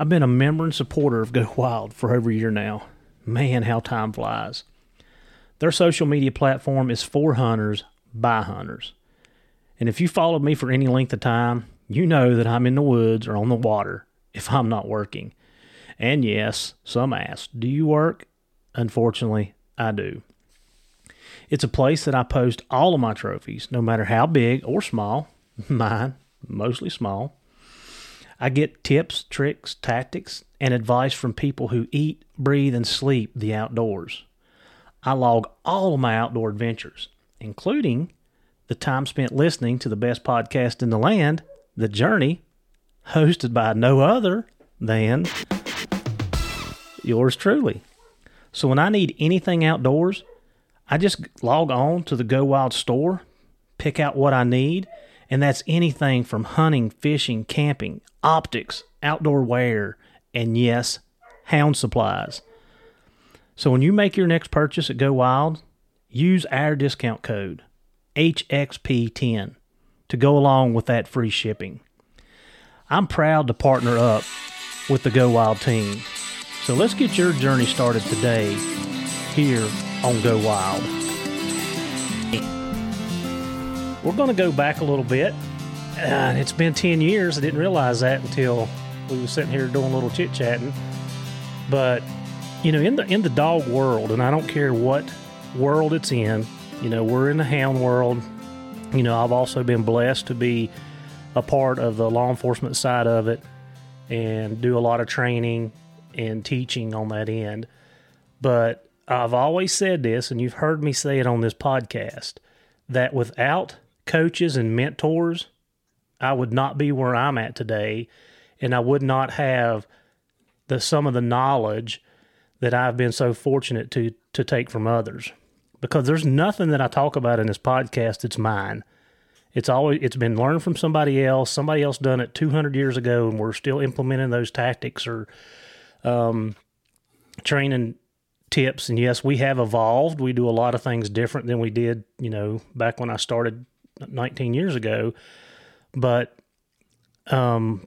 I've been a member and supporter of Go Wild for over a year now. Man, how time flies. Their social media platform is for hunters by hunters. And if you followed me for any length of time, you know that I'm in the woods or on the water if I'm not working. And yes, some ask, Do you work? Unfortunately, I do. It's a place that I post all of my trophies, no matter how big or small. Mine, mostly small. I get tips, tricks, tactics, and advice from people who eat, breathe, and sleep the outdoors. I log all of my outdoor adventures, including the time spent listening to the best podcast in the land, The Journey, hosted by no other than yours truly. So when I need anything outdoors, I just log on to the Go Wild store, pick out what I need, and that's anything from hunting, fishing, camping, optics, outdoor wear, and yes, hound supplies. So when you make your next purchase at Go Wild, use our discount code HXP10 to go along with that free shipping. I'm proud to partner up with the Go Wild team. So let's get your journey started today here on Go Wild. We're going to go back a little bit. Uh, it's been 10 years. I didn't realize that until we were sitting here doing a little chit chatting. But, you know, in the in the dog world, and I don't care what world it's in, you know, we're in the hound world. You know, I've also been blessed to be a part of the law enforcement side of it and do a lot of training and teaching on that end. But I've always said this, and you've heard me say it on this podcast, that without coaches and mentors, I would not be where I'm at today, and I would not have the some of the knowledge that I've been so fortunate to to take from others. Because there's nothing that I talk about in this podcast that's mine. It's always it's been learned from somebody else. Somebody else done it 200 years ago, and we're still implementing those tactics or um, training tips. And yes, we have evolved. We do a lot of things different than we did, you know, back when I started 19 years ago. But um,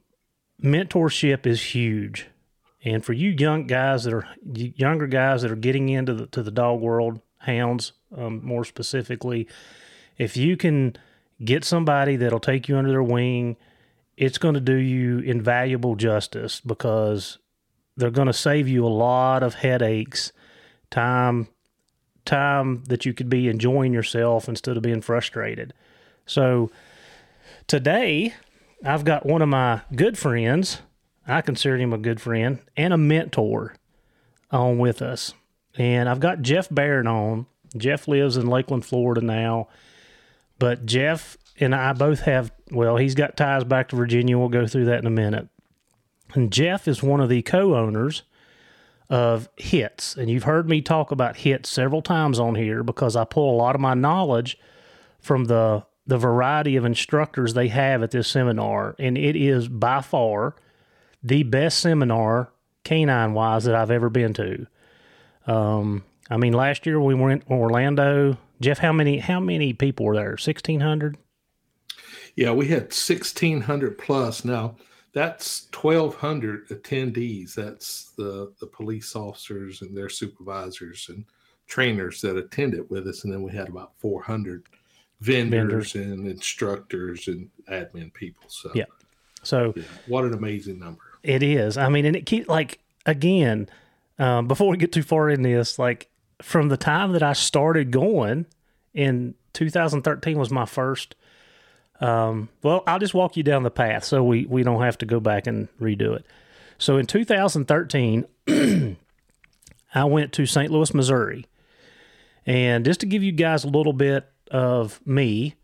mentorship is huge. And for you young guys that are younger guys that are getting into the to the dog world, hounds um, more specifically, if you can get somebody that'll take you under their wing, it's going to do you invaluable justice because they're going to save you a lot of headaches, time, time that you could be enjoying yourself instead of being frustrated. So today, I've got one of my good friends. I consider him a good friend and a mentor on with us. And I've got Jeff Barrett on. Jeff lives in Lakeland, Florida now. But Jeff and I both have, well, he's got ties back to Virginia. We'll go through that in a minute. And Jeff is one of the co owners of HITS. And you've heard me talk about HITS several times on here because I pull a lot of my knowledge from the the variety of instructors they have at this seminar, and it is by far the best seminar canine wise that I've ever been to. Um, I mean, last year we went Orlando. Jeff, how many how many people were there? Sixteen hundred. Yeah, we had sixteen hundred plus. Now that's twelve hundred attendees. That's the the police officers and their supervisors and trainers that attended with us, and then we had about four hundred vendors, vendors, and instructors and admin people. So yeah, So Yeah, what an amazing number. it is. I mean, and it keep like again, um, before we get too far in this, like from the time that I started going in 2013 was my first. Um, well, I'll just walk you down the path so we we don't have to go back and redo it. So in 2013, I went to St. Louis, Missouri, and just to give you guys a little bit of me,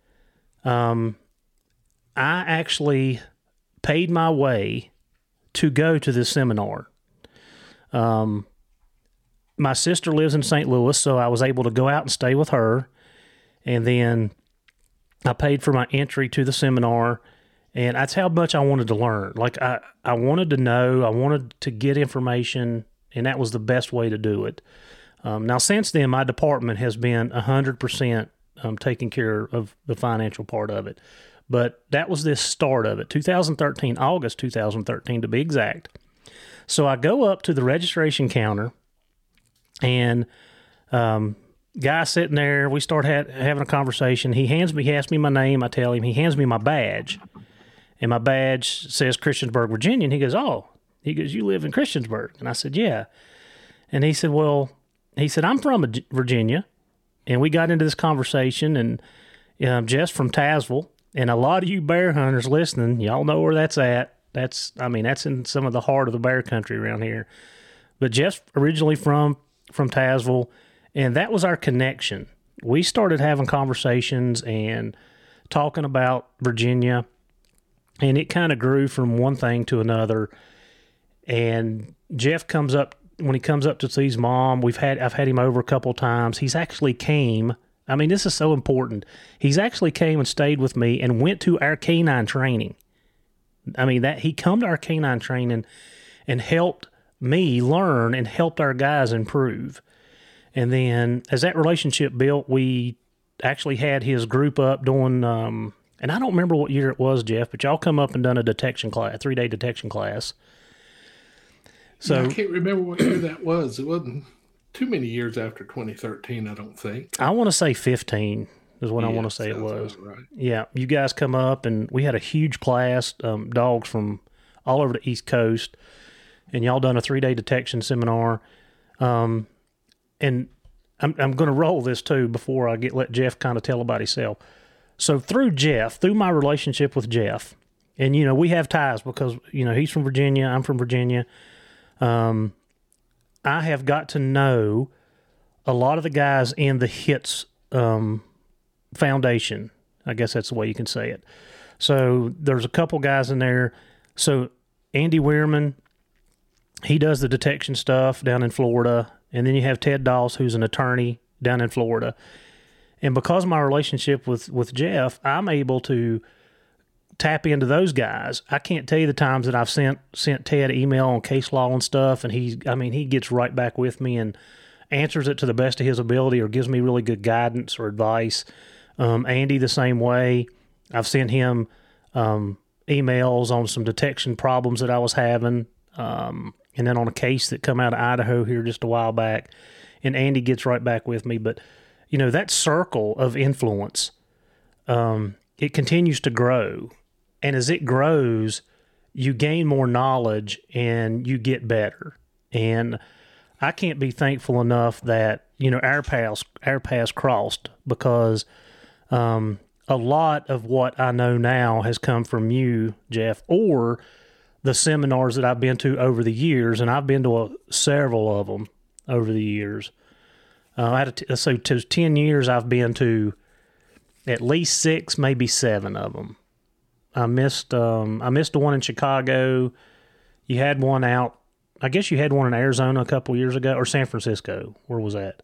um, I actually paid my way to go to this seminar. Um, my sister lives in St. Louis, so I was able to go out and stay with her. And then I paid for my entry to the seminar. And that's how much I wanted to learn. Like, I, I wanted to know, I wanted to get information, and that was the best way to do it. Um, now, since then, my department has been 100% um, taking care of the financial part of it. But that was the start of it, 2013, August 2013 to be exact. So I go up to the registration counter, and um, guy sitting there, we start ha- having a conversation. He hands me, he asks me my name. I tell him. He hands me my badge, and my badge says Christiansburg, Virginia. And he goes, "Oh," he goes, "You live in Christiansburg?" And I said, "Yeah." And he said, "Well," he said, "I'm from Virginia," and we got into this conversation, and um, Jeff's from Tazewell, and a lot of you bear hunters listening, y'all know where that's at. That's, I mean, that's in some of the heart of the bear country around here. But Jeff's originally from from Tazewell, and that was our connection. We started having conversations and talking about Virginia, and it kind of grew from one thing to another. And Jeff comes up when he comes up to see his mom. We've had I've had him over a couple times. He's actually came. I mean, this is so important. He's actually came and stayed with me and went to our canine training. I mean that he come to our canine training and helped me learn and helped our guys improve. And then as that relationship built, we actually had his group up doing um, and I don't remember what year it was, Jeff, but y'all come up and done a detection class, a three day detection class. So I can't remember what year that was. It wasn't too many years after 2013, I don't think. I want to say 15 is what yeah, I want to say it was. Right. Yeah, you guys come up and we had a huge class, um, dogs from all over the East Coast, and y'all done a three day detection seminar. Um, and I'm I'm going to roll this too before I get let Jeff kind of tell about himself. So through Jeff, through my relationship with Jeff, and you know we have ties because you know he's from Virginia, I'm from Virginia. Um, I have got to know a lot of the guys in the hits um, foundation. I guess that's the way you can say it. So there's a couple guys in there. So Andy Weirman, he does the detection stuff down in Florida, and then you have Ted Doss, who's an attorney down in Florida. And because of my relationship with with Jeff, I'm able to tap into those guys. I can't tell you the times that I've sent sent Ted email on case law and stuff, and he's I mean he gets right back with me and answers it to the best of his ability or gives me really good guidance or advice. Um, Andy the same way. I've sent him um, emails on some detection problems that I was having, um, and then on a case that come out of Idaho here just a while back, and Andy gets right back with me. But you know that circle of influence, um, it continues to grow, and as it grows, you gain more knowledge and you get better. And I can't be thankful enough that you know our paths our paths crossed because um, a lot of what I know now has come from you, Jeff, or the seminars that I've been to over the years, and I've been to a, several of them over the years. Uh, I had so to ten years, I've been to at least six, maybe seven of them. I missed um, I missed the one in Chicago. You had one out. I guess you had one in Arizona a couple years ago, or San Francisco. Where was that?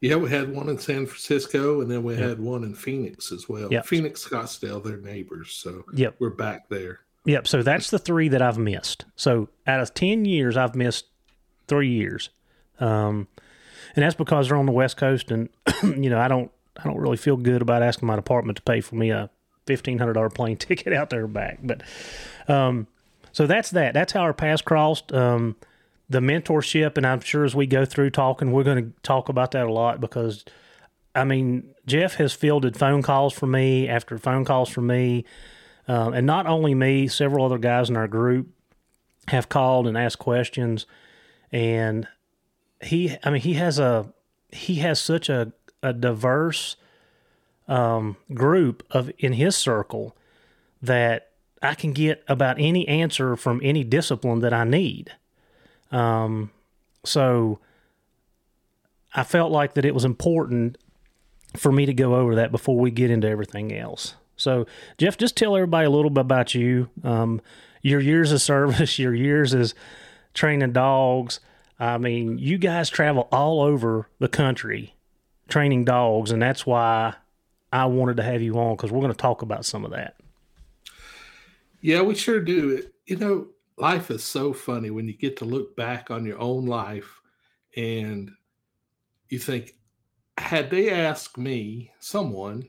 Yeah, we had one in San Francisco, and then we yep. had one in Phoenix as well. Yep. Phoenix, Scottsdale, they're neighbors, so yep. we're back there. Yep. So that's the three that I've missed. So out of ten years, I've missed three years, um, and that's because they're on the West Coast, and you know I don't I don't really feel good about asking my department to pay for me a fifteen hundred dollar plane ticket out there back. But um, so that's that. That's how our paths crossed. Um, the mentorship, and I'm sure as we go through talking, we're going to talk about that a lot because, I mean, Jeff has fielded phone calls for me after phone calls for me. Um, and not only me, several other guys in our group have called and asked questions. And he, I mean, he has a, he has such a, a diverse um, group of in his circle that I can get about any answer from any discipline that I need. Um, so I felt like that it was important for me to go over that before we get into everything else. So, Jeff, just tell everybody a little bit about you, um, your years of service, your years as training dogs. I mean, you guys travel all over the country training dogs, and that's why I wanted to have you on because we're going to talk about some of that. Yeah, we sure do. You know, life is so funny when you get to look back on your own life and you think, had they asked me, someone,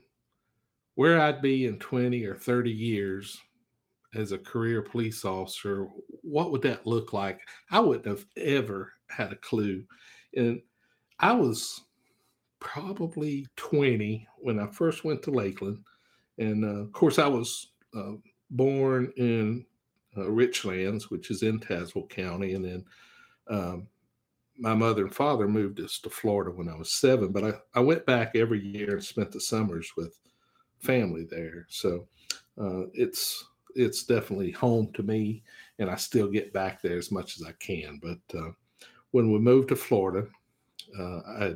where I'd be in 20 or 30 years as a career police officer, what would that look like? I wouldn't have ever had a clue. And I was probably 20 when I first went to Lakeland. And uh, of course, I was uh, born in uh, Richlands, which is in Tazewell County. And then um, my mother and father moved us to Florida when I was seven, but I, I went back every year and spent the summers with family there. So uh, it's it's definitely home to me, and I still get back there as much as I can. But uh, when we moved to Florida, uh, I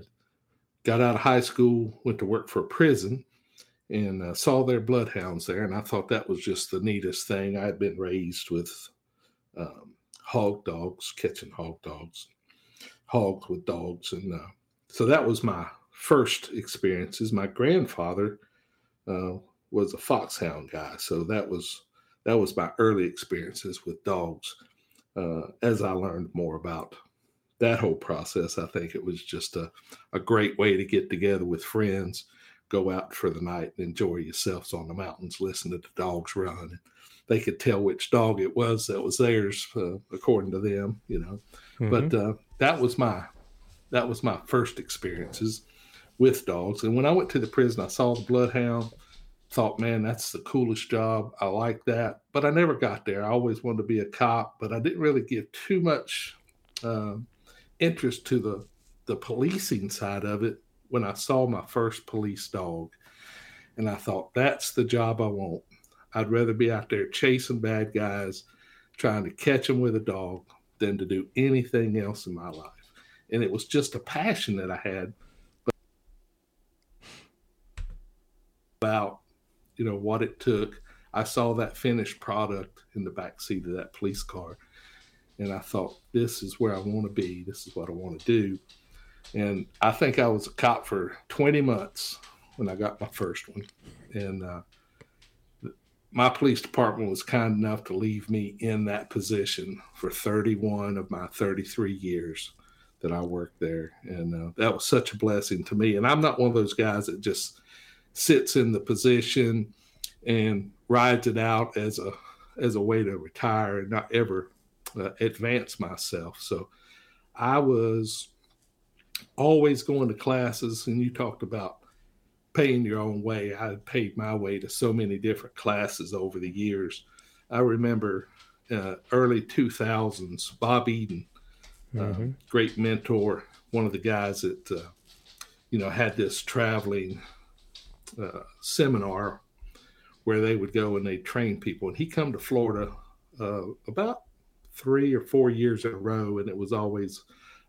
got out of high school, went to work for a prison, and uh, saw their bloodhounds there, and I thought that was just the neatest thing. I had been raised with um, hog dogs, catching hog dogs hogs with dogs, and uh, so that was my first experiences. My grandfather uh, was a foxhound guy, so that was that was my early experiences with dogs. Uh, as I learned more about that whole process, I think it was just a, a great way to get together with friends, go out for the night and enjoy yourselves on the mountains, listen to the dogs run. They could tell which dog it was that was theirs, uh, according to them, you know. Mm-hmm. But uh, that was my that was my first experiences with dogs. And when I went to the prison, I saw the bloodhound. Thought, man, that's the coolest job. I like that, but I never got there. I always wanted to be a cop, but I didn't really give too much uh, interest to the the policing side of it when I saw my first police dog. And I thought, that's the job I want. I'd rather be out there chasing bad guys, trying to catch them with a dog, than to do anything else in my life. And it was just a passion that I had about, you know, what it took. I saw that finished product in the back seat of that police car. And I thought, this is where I want to be. This is what I want to do. And I think I was a cop for 20 months when I got my first one. And uh, my police department was kind enough to leave me in that position for 31 of my 33 years that I worked there. And uh, that was such a blessing to me. And I'm not one of those guys that just sits in the position and rides it out as a as a way to retire and not ever uh, advance myself. So I was always going to classes and you talked about paying your own way. I paid my way to so many different classes over the years. I remember uh, early 2000s, Bob Eden, uh, mm-hmm. great mentor, one of the guys that, uh, you know, had this traveling uh, seminar where they would go and they train people. And he come to Florida uh, about three or four years in a row, and it was always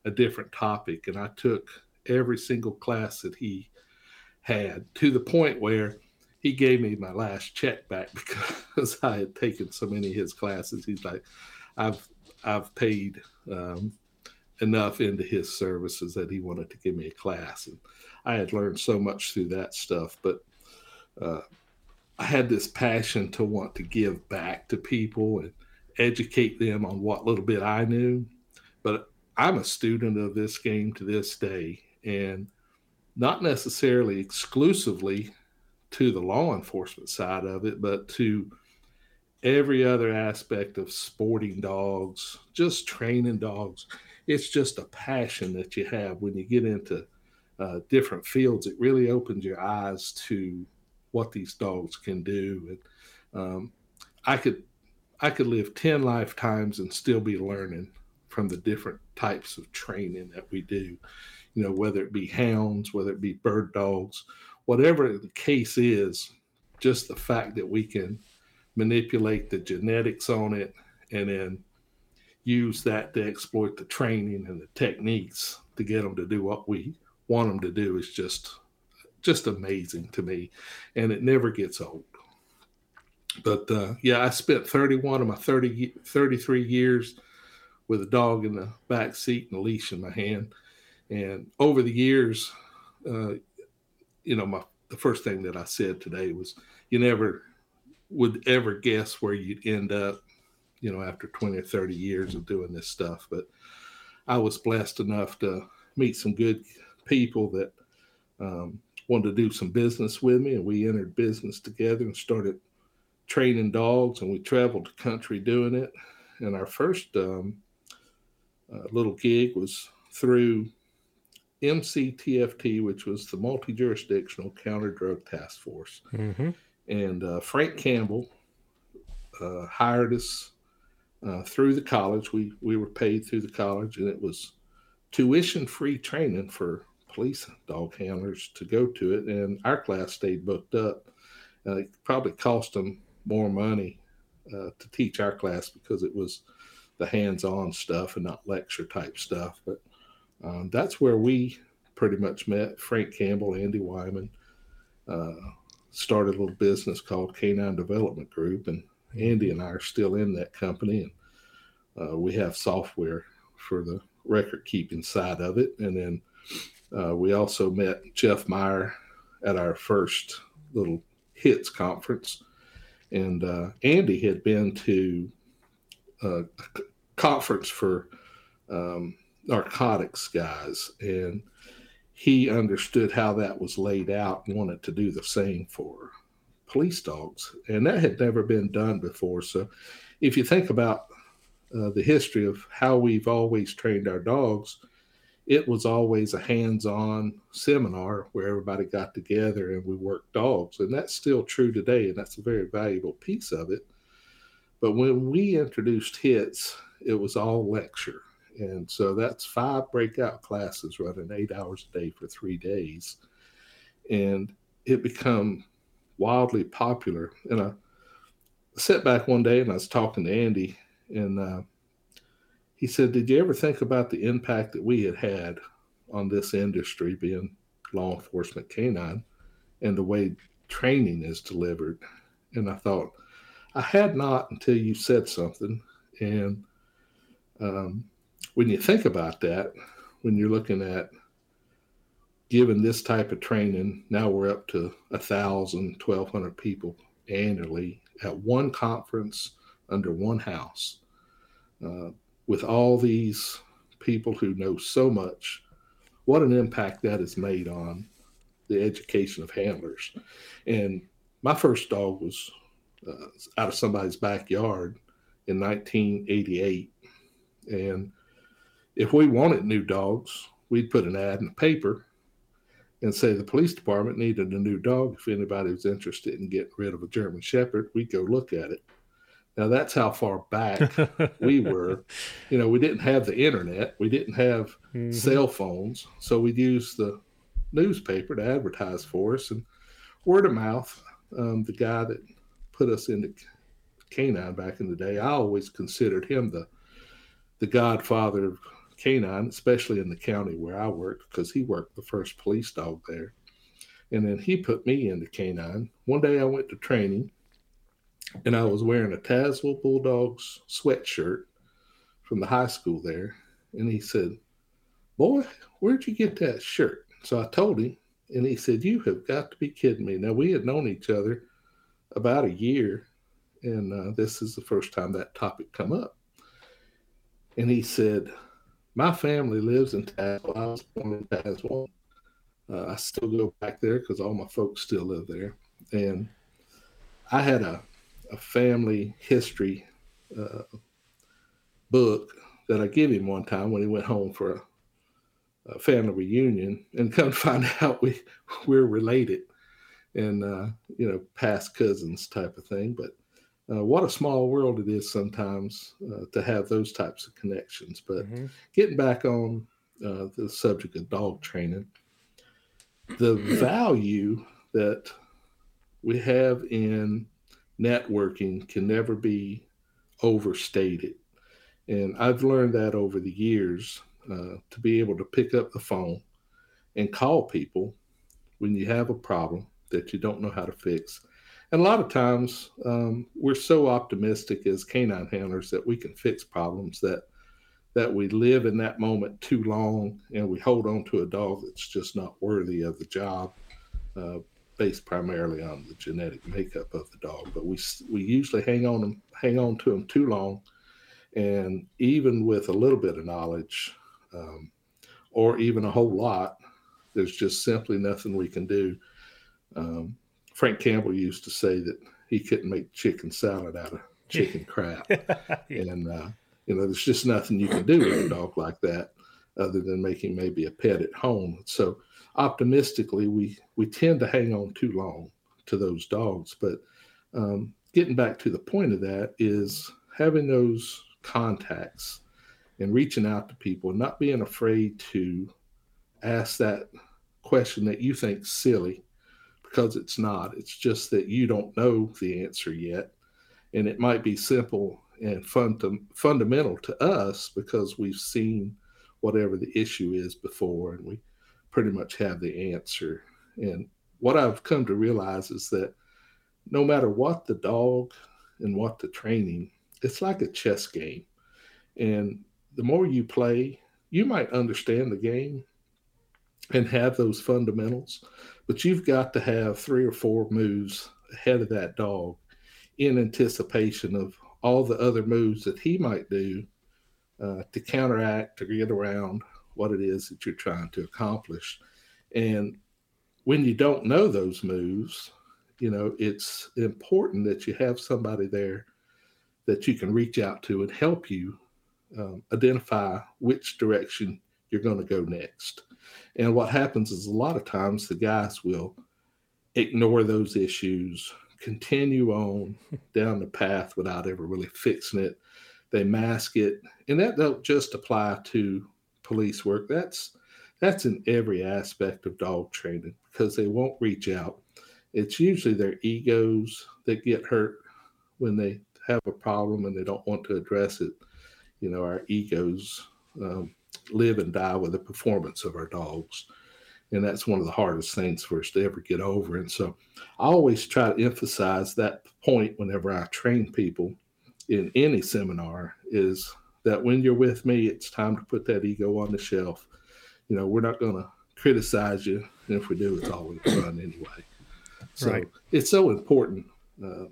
a different topic. And I took every single class that he had to the point where he gave me my last check back because I had taken so many of his classes. He's like, I've I've paid um, enough into his services that he wanted to give me a class, and I had learned so much through that stuff. But uh, I had this passion to want to give back to people and educate them on what little bit I knew. But I'm a student of this game to this day, and not necessarily exclusively to the law enforcement side of it, but to every other aspect of sporting dogs, just training dogs. It's just a passion that you have when you get into uh, different fields. It really opens your eyes to what these dogs can do. And um, I could I could live 10 lifetimes and still be learning from the different types of training that we do. You know, whether it be hounds, whether it be bird dogs, whatever the case is, just the fact that we can manipulate the genetics on it and then use that to exploit the training and the techniques to get them to do what we want them to do is just just amazing to me and it never gets old but uh, yeah i spent 31 of my 30 33 years with a dog in the back seat and a leash in my hand. And over the years uh, you know my the first thing that i said today was you never would ever guess where you'd end up you know after 20 or 30 years of doing this stuff. But i was blessed enough to meet some good people that um, wanted to do some business with me, and we entered business together and started training dogs, and we traveled the country doing it. And our first um, uh, little gig was through MCTFT, which was the Multi Jurisdictional Counter Drug Task Force. Mm-hmm. And uh, Frank Campbell uh, hired us uh, through the college. We we were paid through the college, and it was tuition free training for police dog handlers to go to it, and our class stayed booked up. Uh, it probably cost them more money uh, to teach our class because it was the hands-on stuff and not lecture type stuff. But um, that's where we pretty much met. Frank Campbell, Andy Wyman, uh, started a little business called Canine Development Group, and Andy and I are still in that company, and uh, we have software for the record keeping side of it, and then uh, we also met Jeff Meyer at our first little hits conference. And uh, Andy had been to a conference for um, narcotics guys, and he understood how that was laid out and wanted to do the same for police dogs. And that had never been done before. So if you think about uh, the history of how we've always trained our dogs, it was always a hands-on seminar where everybody got together and we worked dogs and that's still true today and that's a very valuable piece of it. But when we introduced hits it was all lecture and so that's five breakout classes running eight hours a day for three days and it become wildly popular. And i sat back one day and i was talking to andy and uh, he said, Did you ever think about the impact that we had had on this industry, being law enforcement canine, and the way training is delivered? And I thought, I had not until you said something. And um, when you think about that, when you're looking at given this type of training, now we're up to a thousand, twelve hundred people annually at one conference under one house. Uh, with all these people who know so much, what an impact that has made on the education of handlers. And my first dog was uh, out of somebody's backyard in 1988. And if we wanted new dogs, we'd put an ad in the paper and say the police department needed a new dog. If anybody was interested in getting rid of a German Shepherd, we'd go look at it. Now that's how far back we were. You know, we didn't have the internet, we didn't have mm-hmm. cell phones, so we'd use the newspaper to advertise for us and word of mouth. Um, the guy that put us into canine back in the day, I always considered him the the godfather of canine, especially in the county where I worked, because he worked the first police dog there. And then he put me into canine. One day I went to training and I was wearing a Tazewell Bulldogs sweatshirt from the high school there. And he said, Boy, where'd you get that shirt? So I told him, and he said, You have got to be kidding me. Now, we had known each other about a year, and uh, this is the first time that topic come up. And he said, My family lives in Tazewell. I was born in Tazewell. Uh, I still go back there because all my folks still live there. And I had a a family history uh, book that I gave him one time when he went home for a, a family reunion, and come find out we we're related, and uh, you know past cousins type of thing. But uh, what a small world it is sometimes uh, to have those types of connections. But mm-hmm. getting back on uh, the subject of dog training, the value that we have in networking can never be overstated. And I've learned that over the years uh, to be able to pick up the phone and call people when you have a problem that you don't know how to fix. And a lot of times um, we're so optimistic as canine handlers that we can fix problems that that we live in that moment too long and we hold on to a dog that's just not worthy of the job uh, based primarily on the genetic makeup of the dog but we we usually hang on them hang on to them too long and even with a little bit of knowledge um, or even a whole lot there's just simply nothing we can do um, frank campbell used to say that he couldn't make chicken salad out of chicken crap yeah. and uh, you know, there's just nothing you can do with a dog like that other than making maybe a pet at home. So optimistically, we we tend to hang on too long to those dogs. But um, getting back to the point of that is having those contacts and reaching out to people not being afraid to ask that question that you think silly because it's not. It's just that you don't know the answer yet. And it might be simple and fund- fundamental to us because we've seen whatever the issue is before and we pretty much have the answer. And what I've come to realize is that no matter what the dog and what the training, it's like a chess game. And the more you play, you might understand the game and have those fundamentals, but you've got to have three or four moves ahead of that dog in anticipation of all the other moves that he might do uh, to counteract or get around what it is that you're trying to accomplish. And when you don't know those moves, you know, it's important that you have somebody there that you can reach out to and help you um, identify which direction you're going to go next. And what happens is a lot of times the guys will ignore those issues continue on down the path without ever really fixing it. They mask it, and that don't just apply to police work. That's that's in every aspect of dog training because they won't reach out. It's usually their egos that get hurt when they have a problem and they don't want to address it. You know, our egos um, live and die with the performance of our dogs and that's one of the hardest things for us to ever get over. And so I always try to emphasize that point whenever I train people in any seminar is that when you're with me, it's time to put that ego on the shelf. You know, we're not going to criticize you. And if we do, it's always fun anyway. So right. it's so important uh,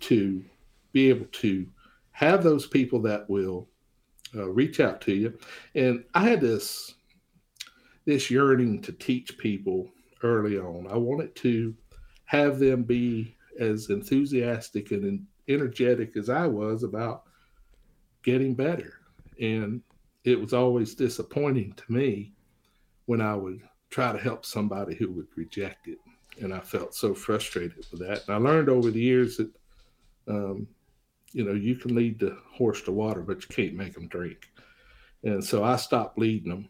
to be able to have those people that will uh, reach out to you. And I had this this yearning to teach people early on. I wanted to have them be as enthusiastic and energetic as I was about getting better. And it was always disappointing to me when I would try to help somebody who would reject it. And I felt so frustrated with that. And I learned over the years that, um, you know, you can lead the horse to water, but you can't make them drink. And so I stopped leading them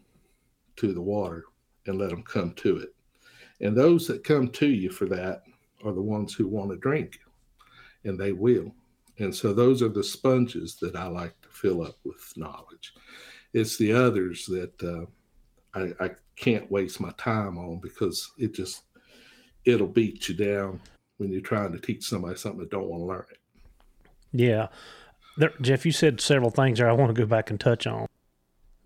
to the water and let them come to it. And those that come to you for that are the ones who want to drink, and they will. And so those are the sponges that I like to fill up with knowledge. It's the others that uh, I, I can't waste my time on because it just it'll beat you down when you're trying to teach somebody something that don't want to learn it. Yeah. There, Jeff, you said several things there I want to go back and touch on.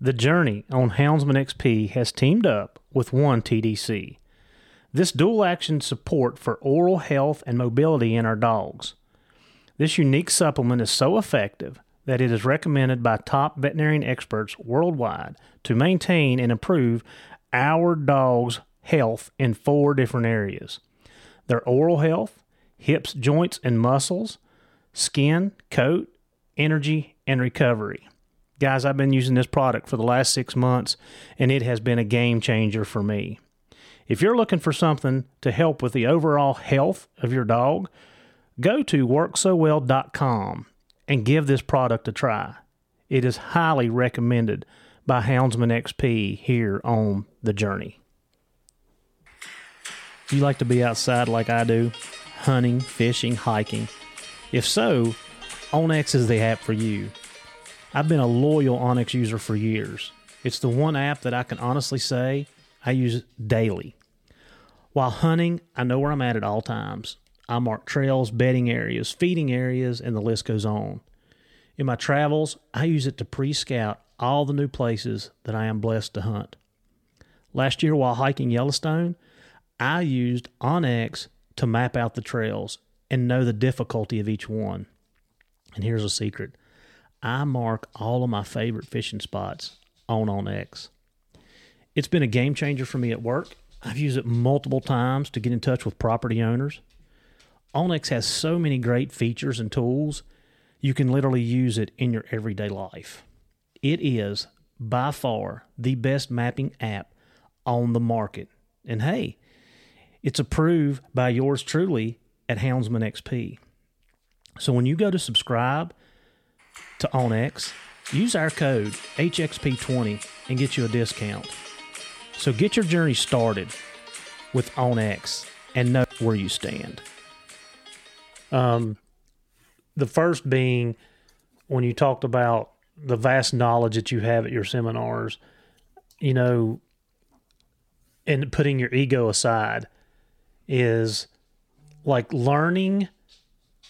The Journey on Houndsman XP has teamed up with One TDC. This dual action support for oral health and mobility in our dogs. This unique supplement is so effective that it is recommended by top veterinarian experts worldwide to maintain and improve our dog's health in four different areas their oral health, hips, joints, and muscles, skin, coat, energy, and recovery. Guys, I've been using this product for the last six months, and it has been a game changer for me. If you're looking for something to help with the overall health of your dog, go to worksowell.com and give this product a try. It is highly recommended by Houndsman XP here on the journey. Do you like to be outside like I do? Hunting, fishing, hiking? If so, onX is the app for you. I've been a loyal onX user for years. It's the one app that I can honestly say I use daily. While hunting, I know where I'm at at all times. I mark trails, bedding areas, feeding areas, and the list goes on. In my travels, I use it to pre scout all the new places that I am blessed to hunt. Last year, while hiking Yellowstone, I used onX to map out the trails and know the difficulty of each one. And here's a secret I mark all of my favorite fishing spots on onX. It's been a game changer for me at work. I've used it multiple times to get in touch with property owners. onX has so many great features and tools, you can literally use it in your everyday life. It is by far the best mapping app on the market. And hey, it's approved by yours truly at Houndsman XP. So when you go to subscribe to onX, use our code HXP20 and get you a discount. So get your journey started with onX and know where you stand. Um, the first being when you talked about the vast knowledge that you have at your seminars, you know, and putting your ego aside is like learning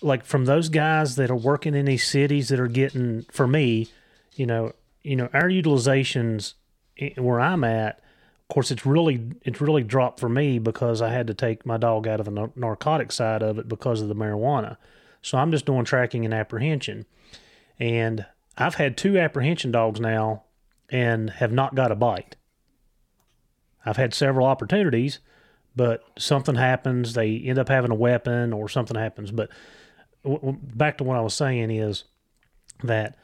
like from those guys that are working in these cities that are getting for me, you know, you know, our utilizations where I'm at, course, it's really it's really dropped for me because I had to take my dog out of the narcotic side of it because of the marijuana. So I'm just doing tracking and apprehension, and I've had two apprehension dogs now and have not got a bite. I've had several opportunities, but something happens. They end up having a weapon or something happens. But w- back to what I was saying is that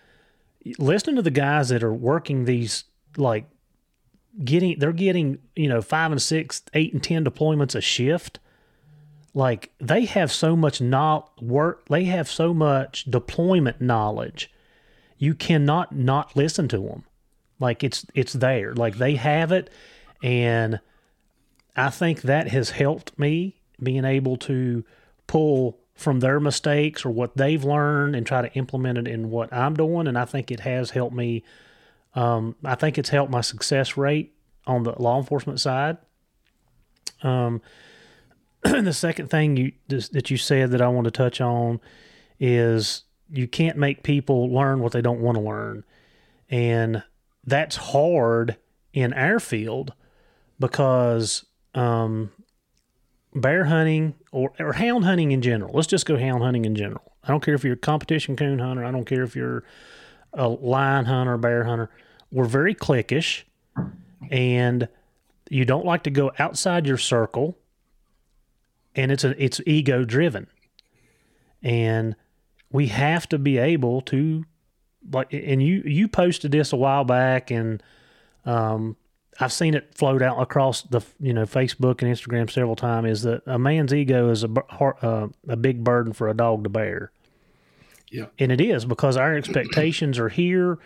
listening to the guys that are working these, like getting, they're getting, you know, five and six, eight and 10 deployments a shift. Like they have so much not work, they have so much deployment knowledge you cannot not listen to them. Like it's it's there. Like they have it and I think that has helped me being able to pull from their mistakes or what they've learned and try to implement it in what I'm doing and I think it has helped me um, I think it's helped my success rate on the law enforcement side. Um, the second thing you that you said that I want to touch on is you can't make people learn what they don't want to learn. And that's hard in our field because um, bear hunting or, or hound hunting in general, let's just go hound hunting in general. I don't care if you're a competition coon hunter, I don't care if you're a lion hunter, bear hunter. We're very cliquish and you don't like to go outside your circle and it's a it's ego driven. And we have to be able to like and you you posted this a while back and um I've seen it float out across the you know Facebook and Instagram several times is that a man's ego is a uh, a big burden for a dog to bear. Yeah. And it is because our expectations are here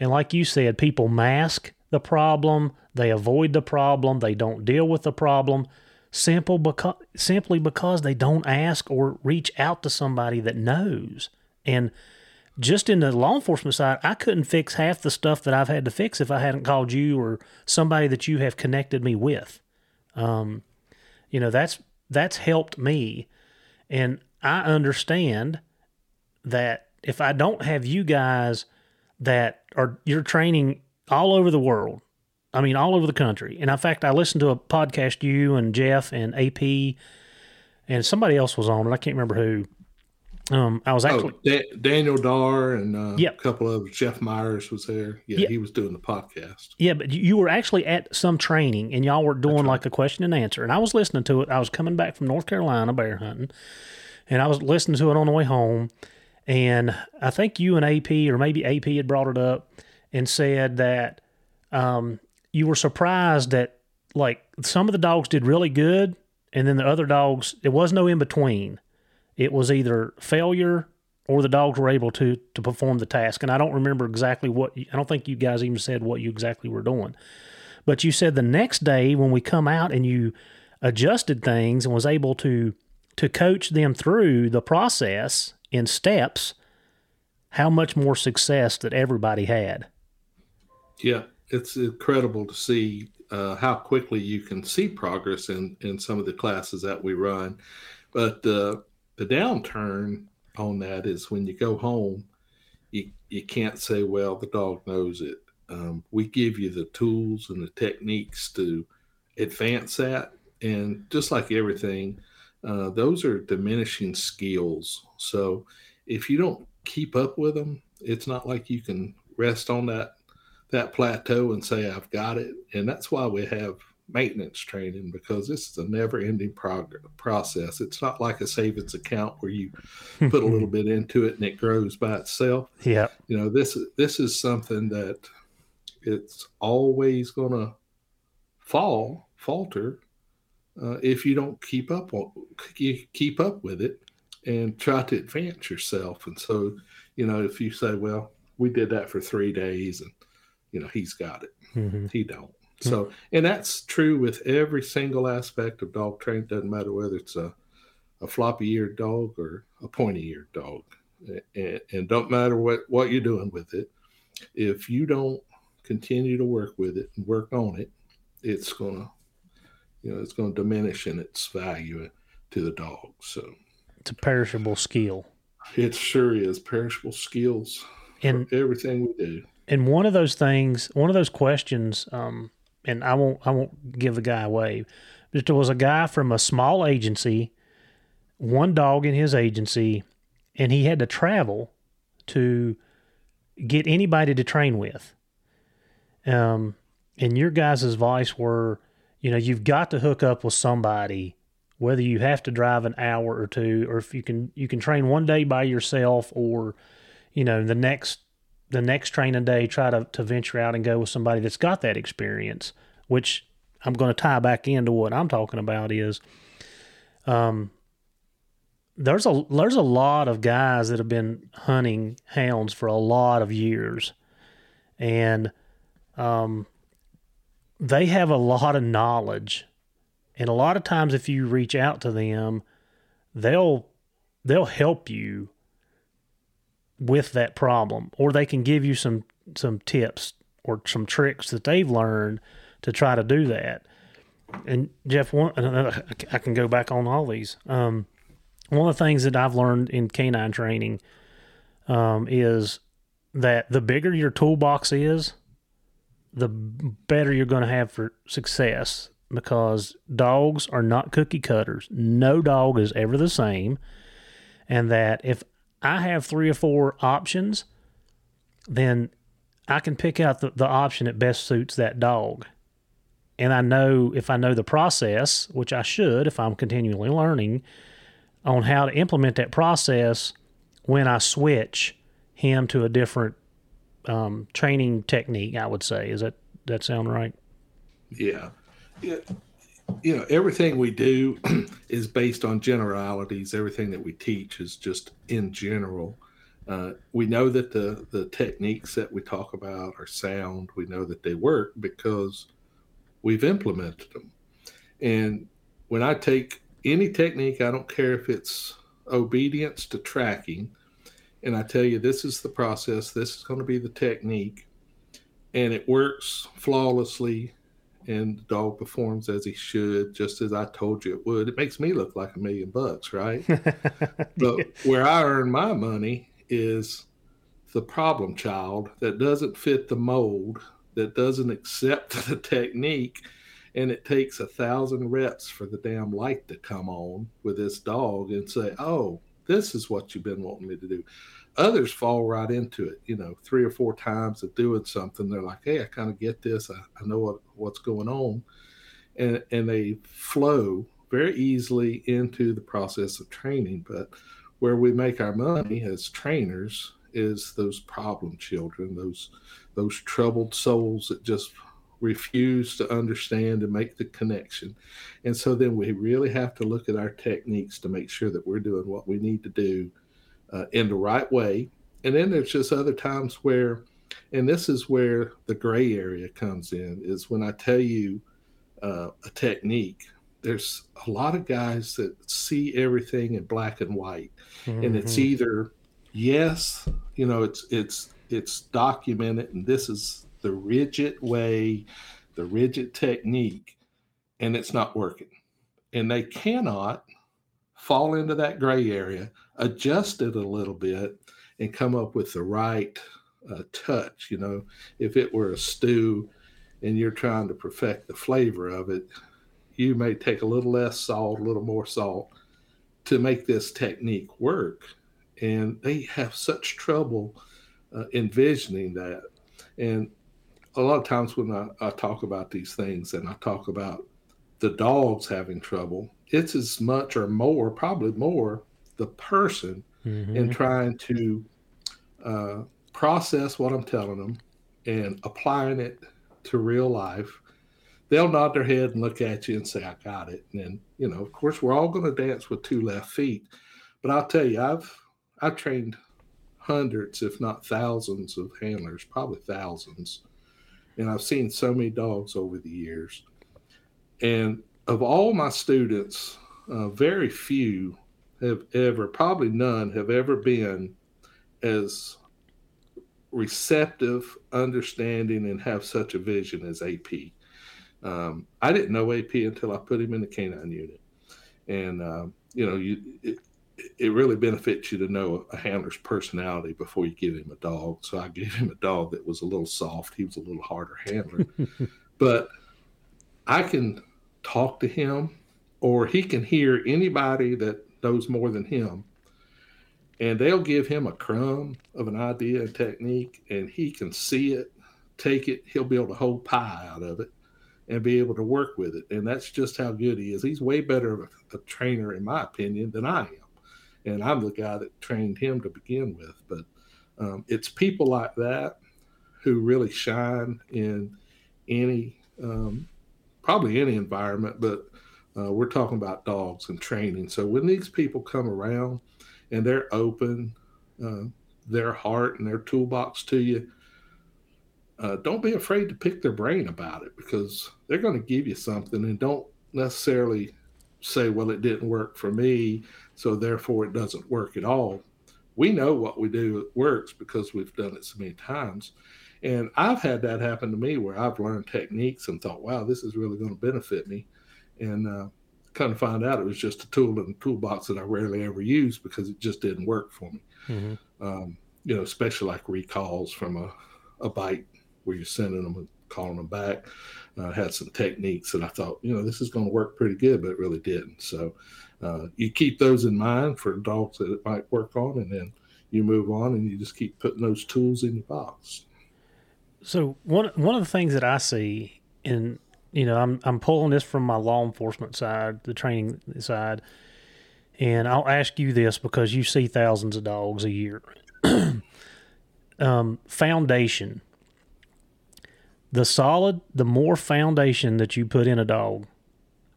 and like you said people mask the problem, they avoid the problem, they don't deal with the problem simple because simply because they don't ask or reach out to somebody that knows. And just in the law enforcement side, I couldn't fix half the stuff that I've had to fix if I hadn't called you or somebody that you have connected me with. Um, you know, that's that's helped me, and I understand that if I don't have you guys that are you're training all over the world, I mean, all over the country. And in fact, I listened to a podcast you and Jeff and AP and somebody else was on it. I can't remember who. Um, I was oh, actually oh, da- Daniel Dar and uh, yep. a couple of Jeff Myers was there. Yeah, yep. he was doing the podcast. Yeah, but you were actually at some training and y'all were doing right. like a question and answer. And I was listening to it. I was coming back from North Carolina bear hunting, and I was listening to it on the way home. And I think you and AP, or maybe AP, had brought it up and said that um, you were surprised that like some of the dogs did really good, and then the other dogs, it was no in between. it was either failure or the dogs were able to to perform the task. And I don't remember exactly what I don't think you guys even said what you exactly were doing. But you said the next day when we come out and you adjusted things and was able to to coach them through the process in steps, how much more success that everybody had. Yeah, it's incredible to see uh, how quickly you can see progress in in some of the classes that we run. But uh, the downturn on that is when you go home, you you can't say, "Well, the dog knows it." Um, we give you the tools and the techniques to advance that, and just like everything, uh, those are diminishing skills. So if you don't keep up with them, it's not like you can rest on that that plateau and say I've got it. And that's why we have maintenance training because this is a never-ending prog- process. It's not like a savings account where you put a little bit into it and it grows by itself. Yeah, you know this this is something that it's always going to fall falter uh, if you don't keep up on you keep up with it and try to advance yourself. And so, you know, if you say, "Well, we did that for three days," and you know he's got it, mm-hmm. he don't. So, and that's true with every single aspect of dog training. Doesn't matter whether it's a, a floppy eared dog or a pointy eared dog. And, and, don't matter what, what you're doing with it. If you don't continue to work with it and work on it, it's going to, you know, it's going to diminish in its value to the dog. So it's a perishable skill. It sure is perishable skills in everything we do. And one of those things, one of those questions, um, and I won't I won't give the guy away. But there was a guy from a small agency, one dog in his agency, and he had to travel to get anybody to train with. Um, and your guys' advice were, you know, you've got to hook up with somebody, whether you have to drive an hour or two, or if you can you can train one day by yourself, or you know the next the next training day try to, to venture out and go with somebody that's got that experience, which I'm going to tie back into what I'm talking about is um there's a there's a lot of guys that have been hunting hounds for a lot of years. And um they have a lot of knowledge and a lot of times if you reach out to them they'll they'll help you with that problem, or they can give you some some tips or some tricks that they've learned to try to do that. And Jeff, one I can go back on all these. Um, one of the things that I've learned in canine training um, is that the bigger your toolbox is, the better you're going to have for success because dogs are not cookie cutters. No dog is ever the same. And that if I have three or four options, then I can pick out the, the option that best suits that dog. And I know if I know the process, which I should if I'm continually learning on how to implement that process when I switch him to a different um, training technique, I would say. Is that that sound right? Yeah. Yeah you know everything we do is based on generalities everything that we teach is just in general uh, we know that the the techniques that we talk about are sound we know that they work because we've implemented them and when i take any technique i don't care if it's obedience to tracking and i tell you this is the process this is going to be the technique and it works flawlessly and the dog performs as he should, just as I told you it would, it makes me look like a million bucks, right? but where I earn my money is the problem child that doesn't fit the mold, that doesn't accept the technique, and it takes a thousand reps for the damn light to come on with this dog and say, "Oh, this is what you've been wanting me to do." Others fall right into it, you know, three or four times of doing something. They're like, hey, I kind of get this. I, I know what, what's going on. And, and they flow very easily into the process of training. But where we make our money as trainers is those problem children, those those troubled souls that just refuse to understand and make the connection. And so then we really have to look at our techniques to make sure that we're doing what we need to do uh, in the right way. And then there's just other times where, and this is where the gray area comes in, is when I tell you uh, a technique. There's a lot of guys that see everything in black and white, mm-hmm. and it's mm-hmm. either yes, you know, it's it's it's documented, and this is the rigid way, the rigid technique, and it's not working. And they cannot fall into that gray area, adjust it a little bit, and come up with the right uh, touch. You know, if it were a stew and you're trying to perfect the flavor of it, you may take a little less salt, a little more salt to make this technique work. And they have such trouble uh, envisioning that. And a lot of times when I, I talk about these things and I talk about the dogs having trouble, it's as much or more, probably more, the person mm-hmm. in trying to uh, process what I'm telling them and applying it to real life. They'll nod their head and look at you and say, I got it. And then, you know, of course, we're all going to dance with two left feet. But I'll tell you, I've I've trained hundreds, if not thousands, of handlers, probably thousands and I've seen so many dogs over the years. And of all my students, uh, very few have ever, probably none, have ever been as receptive, understanding, and have such a vision as AP. Um, I didn't know AP until I put him in the canine unit, and uh, you know, you it, it really benefits you to know a handler's personality before you give him a dog. So I gave him a dog that was a little soft. He was a little harder handler, but I can talk to him, or he can hear anybody that knows more than him, and they'll give him a crumb of an idea and technique, and he can see it, take it. He'll build a whole pie out of it and be able to work with it. And that's just how good he is. He's way better of a, a trainer, in my opinion, than I am and I'm the guy that trained him to begin with. But um, it's people like that who really shine in any, um, probably any environment, but uh, we're talking about dogs and training. So when these people come around and they're open, uh, their heart and their toolbox to you, uh, don't be afraid to pick their brain about it because they're going to give you something and don't necessarily say, well, it didn't work for me so therefore it doesn't work at all. We know what we do works because we've done it so many times. And I've had that happen to me where I've learned techniques and thought, wow, this is really going to benefit me. And uh, kind of find out it was just a tool in the toolbox that I rarely ever use because it just didn't work for me. Mm-hmm. Um, you know, especially like recalls from a, a bite where you're sending them and calling them back. Uh, had some techniques that I thought, you know, this is going to work pretty good, but it really didn't. So uh, you keep those in mind for dogs that it might work on, and then you move on and you just keep putting those tools in your box. So one one of the things that I see, and you know, I'm I'm pulling this from my law enforcement side, the training side, and I'll ask you this because you see thousands of dogs a year. um, foundation. The solid, the more foundation that you put in a dog,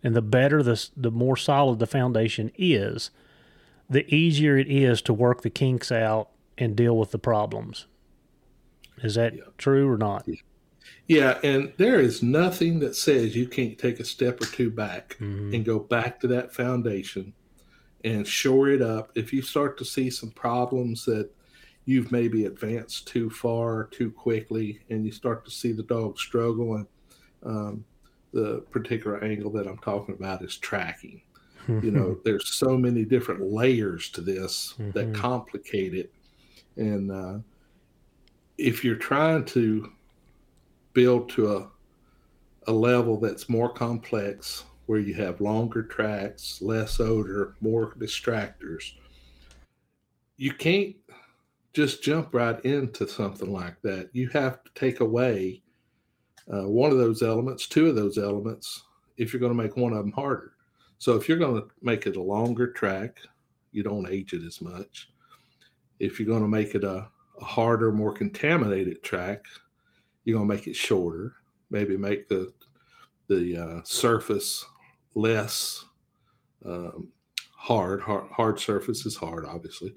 and the better the the more solid the foundation is, the easier it is to work the kinks out and deal with the problems. Is that yeah. true or not? Yeah, and there is nothing that says you can't take a step or two back mm-hmm. and go back to that foundation and shore it up. If you start to see some problems that you've maybe advanced too far too quickly and you start to see the dog struggle and um, the particular angle that I'm talking about is tracking. you know, there's so many different layers to this mm-hmm. that complicate it. And uh, if you're trying to build to a, a level that's more complex, where you have longer tracks, less odor, more distractors, you can't just jump right into something like that. You have to take away uh, one of those elements, two of those elements, if you're going to make one of them harder. So if you're going to make it a longer track, you don't age it as much. If you're going to make it a, a harder, more contaminated track, you're going to make it shorter. maybe make the the uh, surface less um, hard. hard. Hard surface is hard, obviously,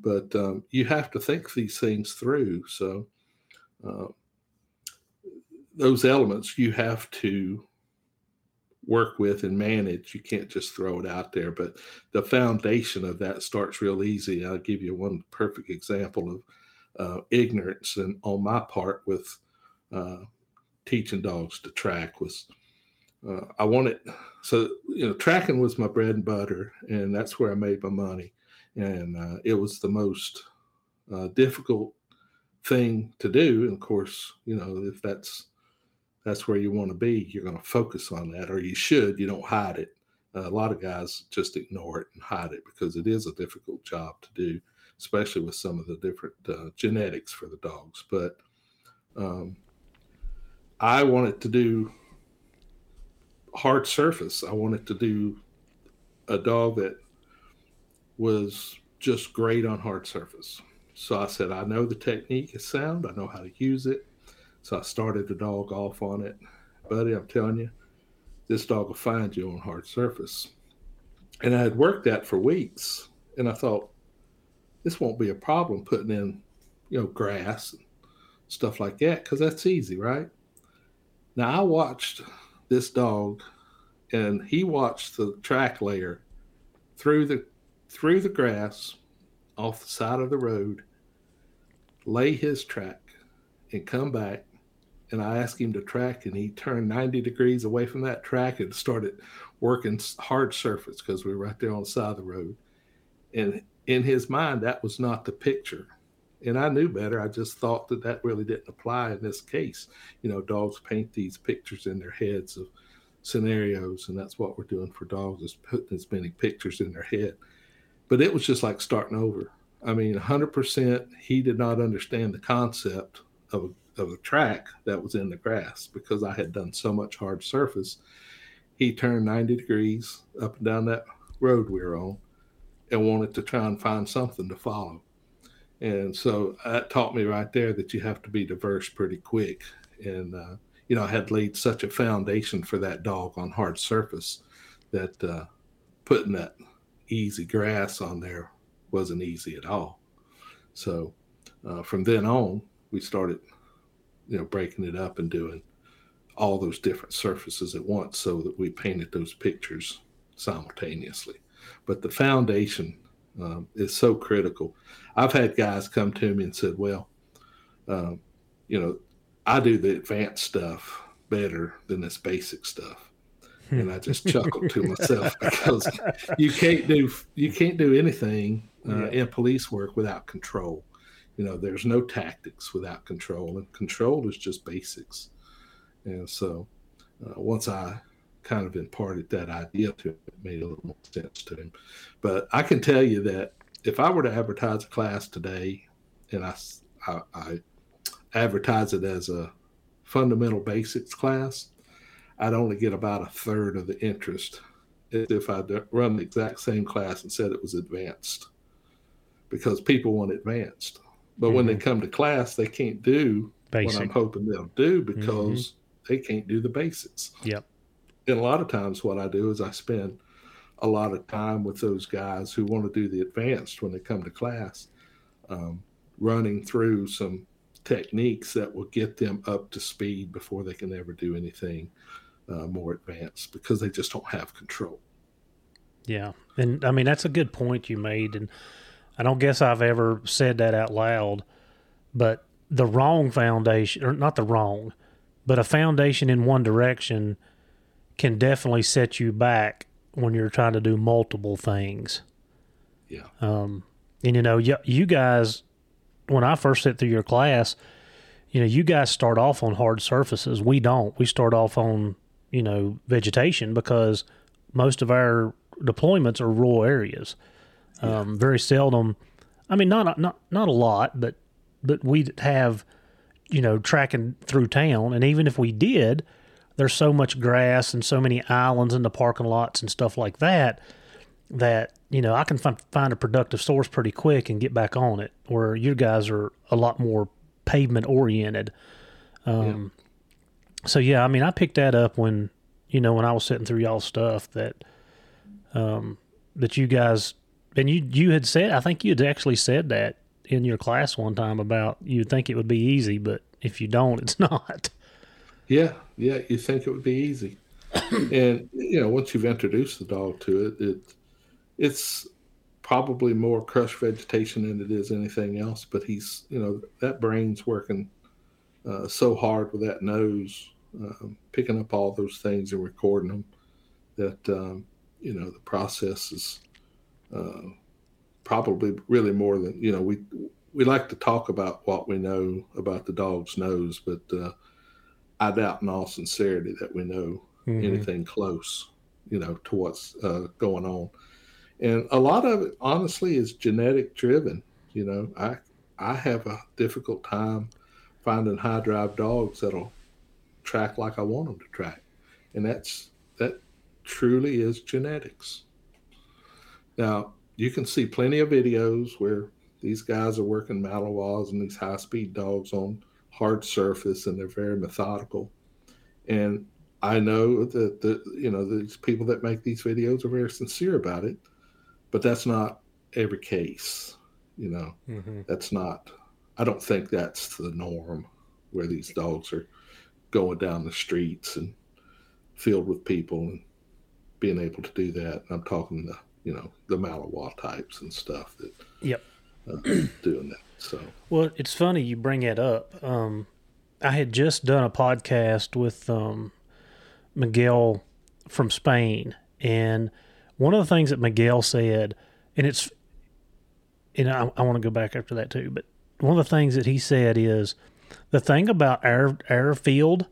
but um, you have to think these things through. So uh, those elements you have to work with and manage. You can't just throw it out there. But the foundation of that starts real easy. I'll give you one perfect example of uh, ignorance and on my part with uh, teaching dogs to track was uh, I wanted so you know tracking was my bread and butter and that's where I made my money. And uh, it was the most uh, difficult thing to do. And of course you know if that's that's where you want to be you're going to focus on that or you should you don't hide it. Uh, a lot of guys just ignore it and hide it because it is a difficult job to do especially with some of the different uh, genetics for the dogs. But um, i wanted to do hard surface i wanted to do a dog that was just great on hard surface so i said i know the technique is sound i know how to use it so I started the dog off on it. Buddy, I'm telling you, this dog will find you on hard surface. And I had worked that for weeks. And I thought, this won't be a problem putting in, you know, grass and stuff like that, because that's easy, right? Now I watched this dog and he watched the track layer through the through the grass off the side of the road, lay his track and come back and I asked him to track, and he turned 90 degrees away from that track and started working hard surface because we were right there on the side of the road. And in his mind, that was not the picture. And I knew better. I just thought that that really didn't apply in this case. You know, dogs paint these pictures in their heads of scenarios, and that's what we're doing for dogs is putting as many pictures in their head. But it was just like starting over. I mean, 100% he did not understand the concept of of a track that was in the grass because I had done so much hard surface. He turned 90 degrees up and down that road we were on and wanted to try and find something to follow. And so that taught me right there that you have to be diverse pretty quick. And, uh, you know, I had laid such a foundation for that dog on hard surface that uh, putting that easy grass on there wasn't easy at all. So uh, from then on, we started you know breaking it up and doing all those different surfaces at once so that we painted those pictures simultaneously but the foundation um, is so critical i've had guys come to me and said well um, you know i do the advanced stuff better than this basic stuff. And i just chuckled to myself because you can't do you can't do anything uh, yeah. in police work without control. You know there's no tactics without control and control is just basics. And so uh, once i kind of imparted that idea to him it made a little more sense to him. But i can tell you that if i were to advertise a class today and i, I, I advertise it as a fundamental basics class i'd only get about a third of the interest if i run the exact same class and said it was advanced because people want advanced but mm-hmm. when they mm-hmm. come to class, they can't do Basic. what I'm hoping they'll do because mm-hmm. they can't do the basics. Yep. And a lot of times, what I do is I spend a lot of time with those guys who want to do the advanced when they come to class, um, running through some techniques that will get them up to speed before they can ever do anything uh, more advanced because they just don't have control. Yeah. And I mean, that's a good point you made. And I don't guess I've ever said that out loud, but the wrong foundation, or not the wrong, but a foundation in one direction can definitely set you back when you're trying to do multiple things. Yeah. Um, and you know, you, you guys, when I first sit through your class, you know, you guys start off on hard surfaces. We don't. We start off on, you know, vegetation because most of our deployments are rural areas. Um, very seldom. I mean, not not not a lot, but but we have, you know, tracking through town, and even if we did, there's so much grass and so many islands in the parking lots and stuff like that that you know I can find find a productive source pretty quick and get back on it. Where you guys are a lot more pavement oriented. Um, so yeah, I mean, I picked that up when you know when I was sitting through y'all stuff that um that you guys and you you had said I think you had actually said that in your class one time about you'd think it would be easy, but if you don't, it's not. Yeah, yeah, you think it would be easy, and you know once you've introduced the dog to it, it it's probably more crushed vegetation than it is anything else. But he's you know that brain's working uh, so hard with that nose, um, picking up all those things and recording them that um, you know the process is uh, probably really more than you know we we like to talk about what we know about the dog's nose, but uh, I doubt in all sincerity that we know mm-hmm. anything close, you know, to what's uh, going on. And a lot of it, honestly, is genetic driven. You know, I I have a difficult time finding high drive dogs that'll track like I want them to track, and that's that truly is genetics. Now you can see plenty of videos where these guys are working Malinois and these high speed dogs on hard surface, and they're very methodical. And I know that the you know these people that make these videos are very sincere about it, but that's not every case. You know, mm-hmm. that's not I don't think that's the norm where these dogs are going down the streets and filled with people and being able to do that. And I'm talking the you know the Malinois types and stuff that yep uh, doing that. So well, it's funny you bring it up. Um, I had just done a podcast with um, Miguel from Spain, and one of the things that Miguel said, and it's, and I, I want to go back after that too, but one of the things that he said is the thing about our our field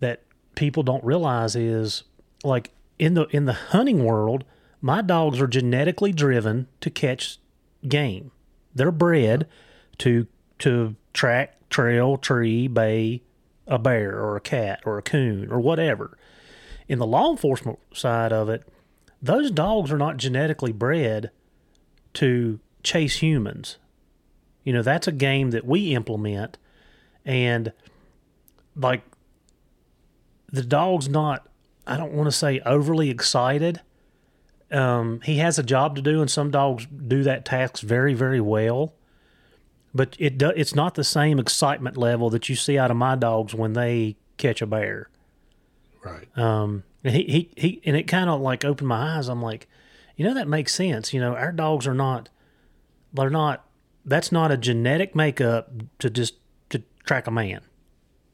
that people don't realize is like in the in the hunting world, my dogs are genetically driven to catch game. They're bred to to track, trail, tree, bay a bear or a cat or a coon or whatever. In the law enforcement side of it, those dogs are not genetically bred to chase humans. You know, that's a game that we implement and like the dog's not I don't want to say overly excited. Um, he has a job to do, and some dogs do that task very, very well. But it do, it's not the same excitement level that you see out of my dogs when they catch a bear. Right. Um, and he, he, he and it kind of like opened my eyes. I'm like, you know, that makes sense. You know, our dogs are not, they're not that's not a genetic makeup to just to track a man.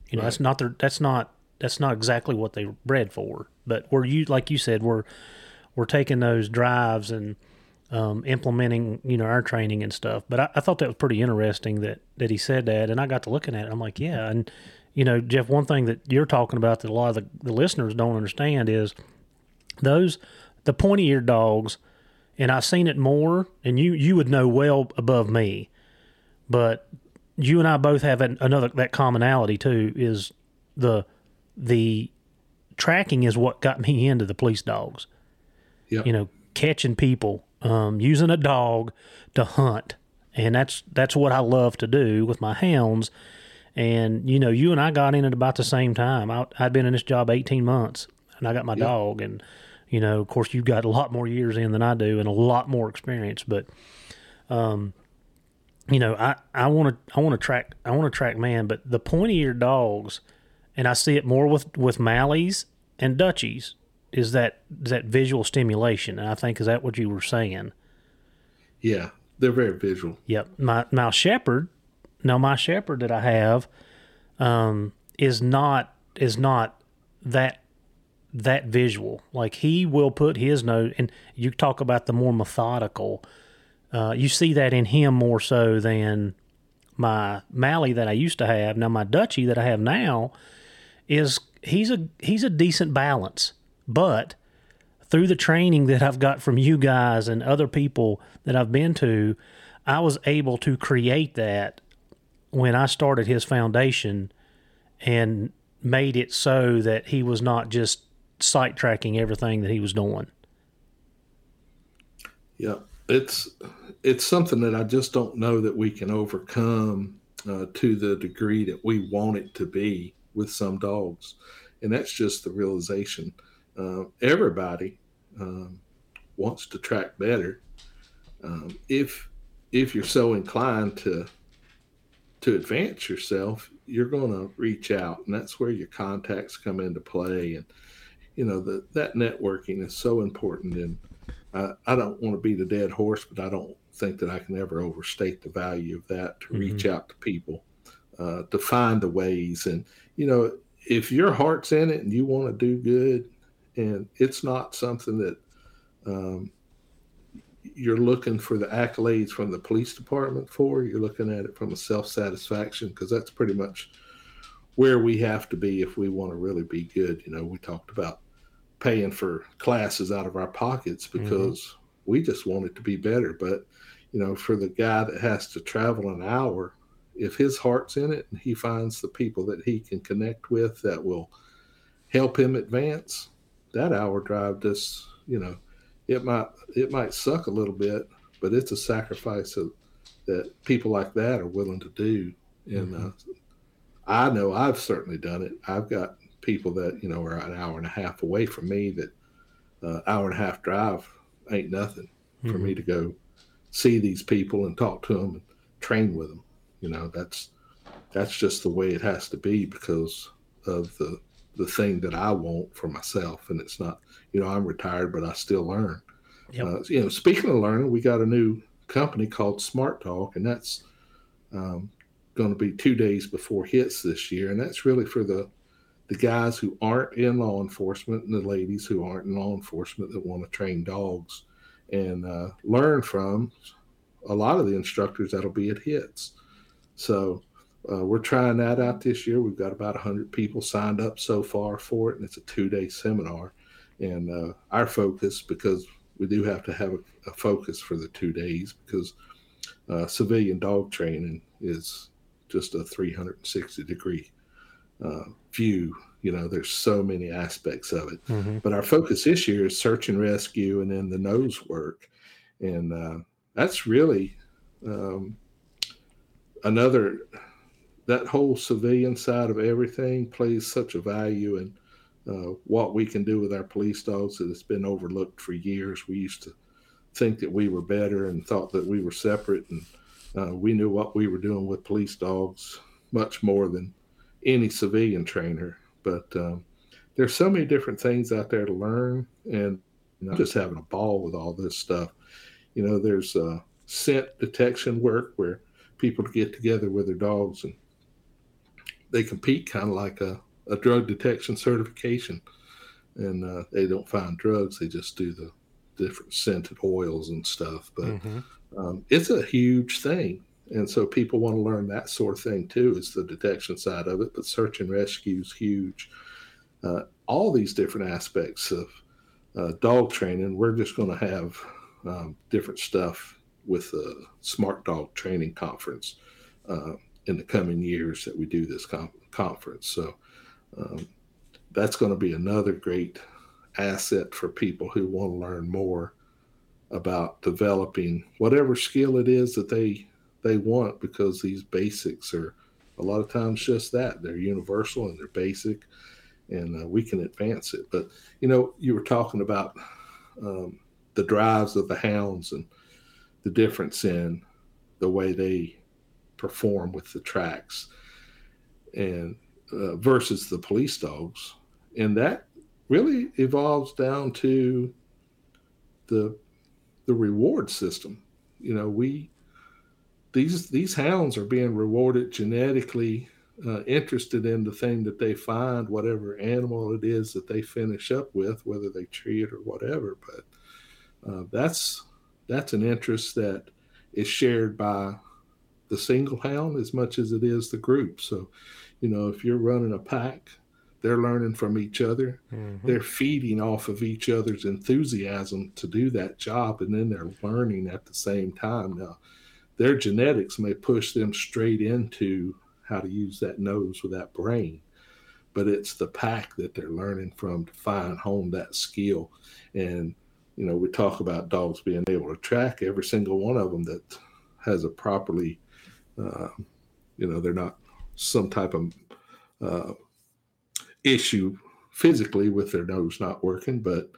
You know, right. that's not their that's not that's not exactly what they are bred for. But we're you like you said, we're we're taking those drives and um, implementing, you know, our training and stuff. But I, I, thought that was pretty interesting that that he said that, and I got to looking at it. I'm like, yeah, and you know, Jeff, one thing that you're talking about that a lot of the, the listeners don't understand is those the pointy eared dogs and I've seen it more, and you you would know well above me, but you and I both have another that commonality too is the the tracking is what got me into the police dogs. Yep. You know, catching people, um, using a dog to hunt, and that's that's what I love to do with my hounds. And you know, you and I got in at about the same time. I, had been in this job eighteen months, and I got my yep. dog, and you know, of course, you've got a lot more years in than I do and a lot more experience, but, um, you know, I, I want to, I want to track, I want to track man, but the pointy eared dogs, and I see it more with, with Malleys and Dutchies is that, that visual stimulation. And I think, is that what you were saying? Yeah. They're very visual. Yep. My, my shepherd, now my shepherd that I have, um, is not, is not that that visual. Like he will put his note, and you talk about the more methodical. Uh, you see that in him more so than my Mally that I used to have. Now my Dutchie that I have now is he's a he's a decent balance, but through the training that I've got from you guys and other people that I've been to, I was able to create that when I started his foundation and made it so that he was not just sight tracking everything that he was doing. Yeah, it's it's something that I just don't know that we can overcome uh, to the degree that we want it to be. with some dogs, and that's just the realization. Uh, everybody um, wants to track better. Um, if if you're so inclined to to advance yourself, you're going to reach out, and that's where your contacts come into play. And you know that that networking is so important. And I, I don't want to be the dead horse, but I don't think that I can ever overstate the value of that to mm-hmm. reach out to people, uh, to find the ways. And you know, if your heart's in it and you want to do good, and it's not something that um, you're looking for the accolades from the police department for. You're looking at it from a self satisfaction because that's pretty much where we have to be if we want to really be good. You know, we talked about paying for classes out of our pockets mm-hmm. because mm-hmm. we just want it to be better. But, you know, for the guy that has to travel an hour, if his heart's in it and he finds the people that he can connect with that will help him advance, that hour drive just, you know, it might it might suck a little bit, but it's a sacrifice of, that people like that are willing to do. And mm-hmm. uh, I know I've certainly done it. I've got people that you know are an hour and a half away from me. That uh, hour and a half drive ain't nothing mm-hmm. for me mm-hmm. to go see these people and talk to them and train with them. You know, that's that's just the way it has to be because of the the thing that I want for myself. And it's not, you know, I'm retired, but I still learn. Yep. Uh, you know, speaking of learning, we got a new company called Smart Talk, and that's um, going to be two days before HITS this year, and that's really for the the guys who aren't in law enforcement and the ladies who aren't in law enforcement that want to train dogs and uh, learn from a lot of the instructors that'll be at HITS. So uh, we're trying that out this year. We've got about 100 people signed up so far for it, and it's a two day seminar. And uh, our focus, because we do have to have a, a focus for the two days, because uh, civilian dog training is just a 360 degree uh, view. You know, there's so many aspects of it. Mm-hmm. But our focus this year is search and rescue and then the nose work. And uh, that's really um, another that whole civilian side of everything plays such a value in uh, what we can do with our police dogs that it's been overlooked for years. We used to think that we were better and thought that we were separate, and uh, we knew what we were doing with police dogs much more than any civilian trainer. But um, there's so many different things out there to learn, and I'm just having a ball with all this stuff. You know, there's uh, scent detection work where people get together with their dogs and they compete kind of like a, a drug detection certification, and uh, they don't find drugs; they just do the different scented oils and stuff. But mm-hmm. um, it's a huge thing, and so people want to learn that sort of thing too. Is the detection side of it, but search and rescue is huge. Uh, all these different aspects of uh, dog training, we're just going to have um, different stuff with the Smart Dog Training Conference. Uh, in the coming years that we do this com- conference. So um, that's going to be another great asset for people who want to learn more about developing whatever skill it is that they they want because these basics are a lot of times just that they're universal and they're basic and uh, we can advance it but you know you were talking about um, the drives of the hounds and the difference in the way they perform with the tracks and uh, versus the police dogs. And that really evolves down to the the reward system. You know we these these hounds are being rewarded genetically uh, interested in the thing that they find whatever animal it is that they finish up with whether they treat it or whatever. But uh, that's that's an interest that is shared by the single hound as much as it is the group. So, you know, if you're running a pack, they're learning from each other. Mm-hmm. They're feeding off of each other's enthusiasm to do that job, and then they're learning at the same time. Now, their genetics may push them straight into how to use that nose with that brain, but it's the pack that they're learning from to find home that skill. And you know, we talk about dogs being able to track every single one of them that has a properly uh, you know, they're not some type of uh, issue physically with their nose not working, but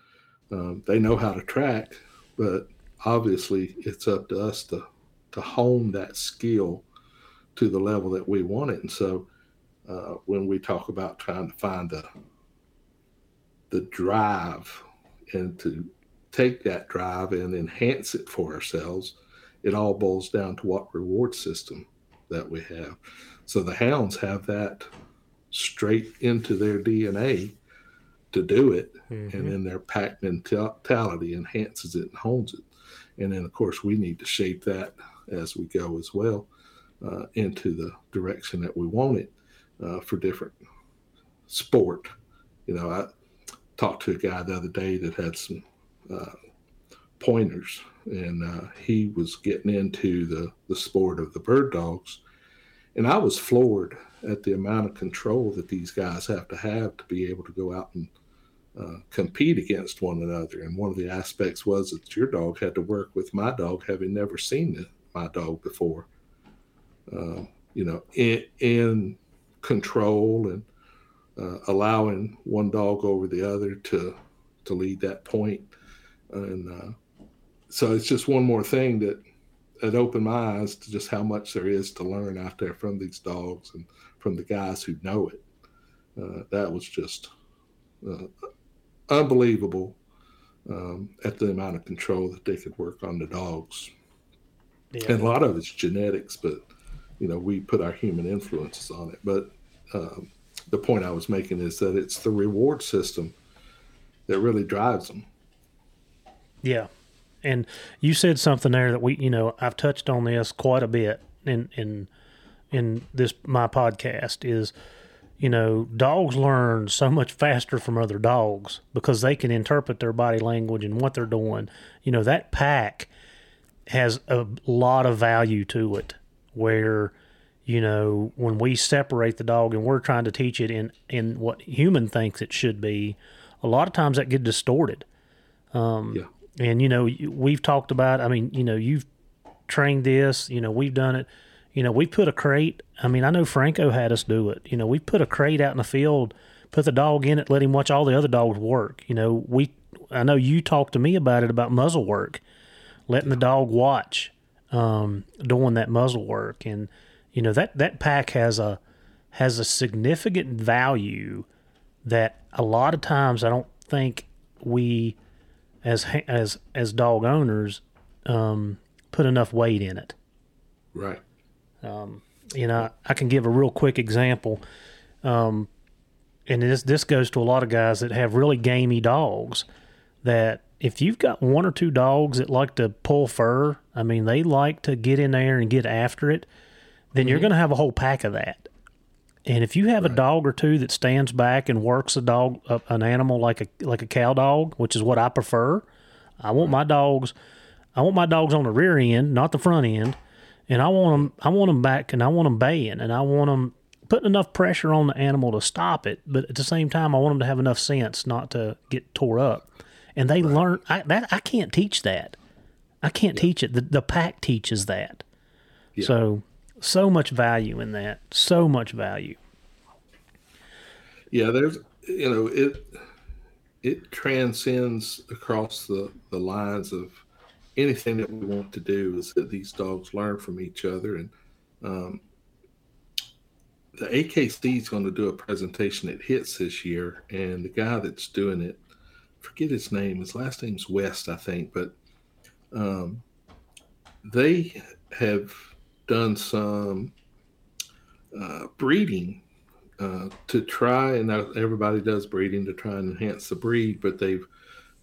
um, they know how to track. But obviously, it's up to us to to hone that skill to the level that we want it. And so, uh, when we talk about trying to find the the drive and to take that drive and enhance it for ourselves, it all boils down to what reward system that we have. So the hounds have that straight into their DNA to do it, mm-hmm. and then their pack mentality enhances it and hones it. And then, of course, we need to shape that as we go as well uh, into the direction that we want it uh, for different sport. You know, I talked to a guy the other day that had some uh, pointers, and uh, he was getting into the the sport of the bird dogs, and I was floored at the amount of control that these guys have to have to be able to go out and uh, compete against one another. And one of the aspects was that your dog had to work with my dog, having never seen the, my dog before. Uh, you know, in, in control and uh, allowing one dog over the other to to lead that point. And uh, so it's just one more thing that it opened my eyes to just how much there is to learn out there from these dogs and from the guys who know it. Uh, that was just uh, unbelievable um, at the amount of control that they could work on the dogs. Yeah. And a lot of it's genetics, but you know we put our human influences on it. But um, the point I was making is that it's the reward system that really drives them. Yeah. And you said something there that we, you know, I've touched on this quite a bit in in in this my podcast is you know, dogs learn so much faster from other dogs because they can interpret their body language and what they're doing. You know, that pack has a lot of value to it where you know, when we separate the dog and we're trying to teach it in, in what human thinks it should be, a lot of times that get distorted. Um, yeah. And, you know, we've talked about, I mean, you know, you've trained this, you know, we've done it. You know, we put a crate. I mean, I know Franco had us do it. You know, we put a crate out in the field, put the dog in it, let him watch all the other dogs work. You know, we, I know you talked to me about it about muzzle work, letting the dog watch um, doing that muzzle work. And, you know that that pack has a has a significant value that a lot of times I don't think we as as as dog owners um, put enough weight in it. Right. Um, you know, I can give a real quick example, um, and this this goes to a lot of guys that have really gamey dogs. That if you've got one or two dogs that like to pull fur, I mean, they like to get in there and get after it then mm-hmm. you're going to have a whole pack of that. And if you have right. a dog or two that stands back and works a dog, uh, an animal like a like a cow dog, which is what I prefer, I want my dogs, I want my dogs on the rear end, not the front end, and I want them, I want them back, and I want them baying, and I want them putting enough pressure on the animal to stop it, but at the same time, I want them to have enough sense not to get tore up. And they right. learn I, that I can't teach that. I can't yeah. teach it. The the pack teaches that. Yeah. So so much value in that. So much value. Yeah, there's you know it it transcends across the the lines of anything that we want to do is that these dogs learn from each other and um, the AKC is going to do a presentation at HITS this year, and the guy that's doing it, forget his name. His last name's West, I think, but um, they have done some uh, breeding uh, to try, and everybody does breeding to try and enhance the breed, but they've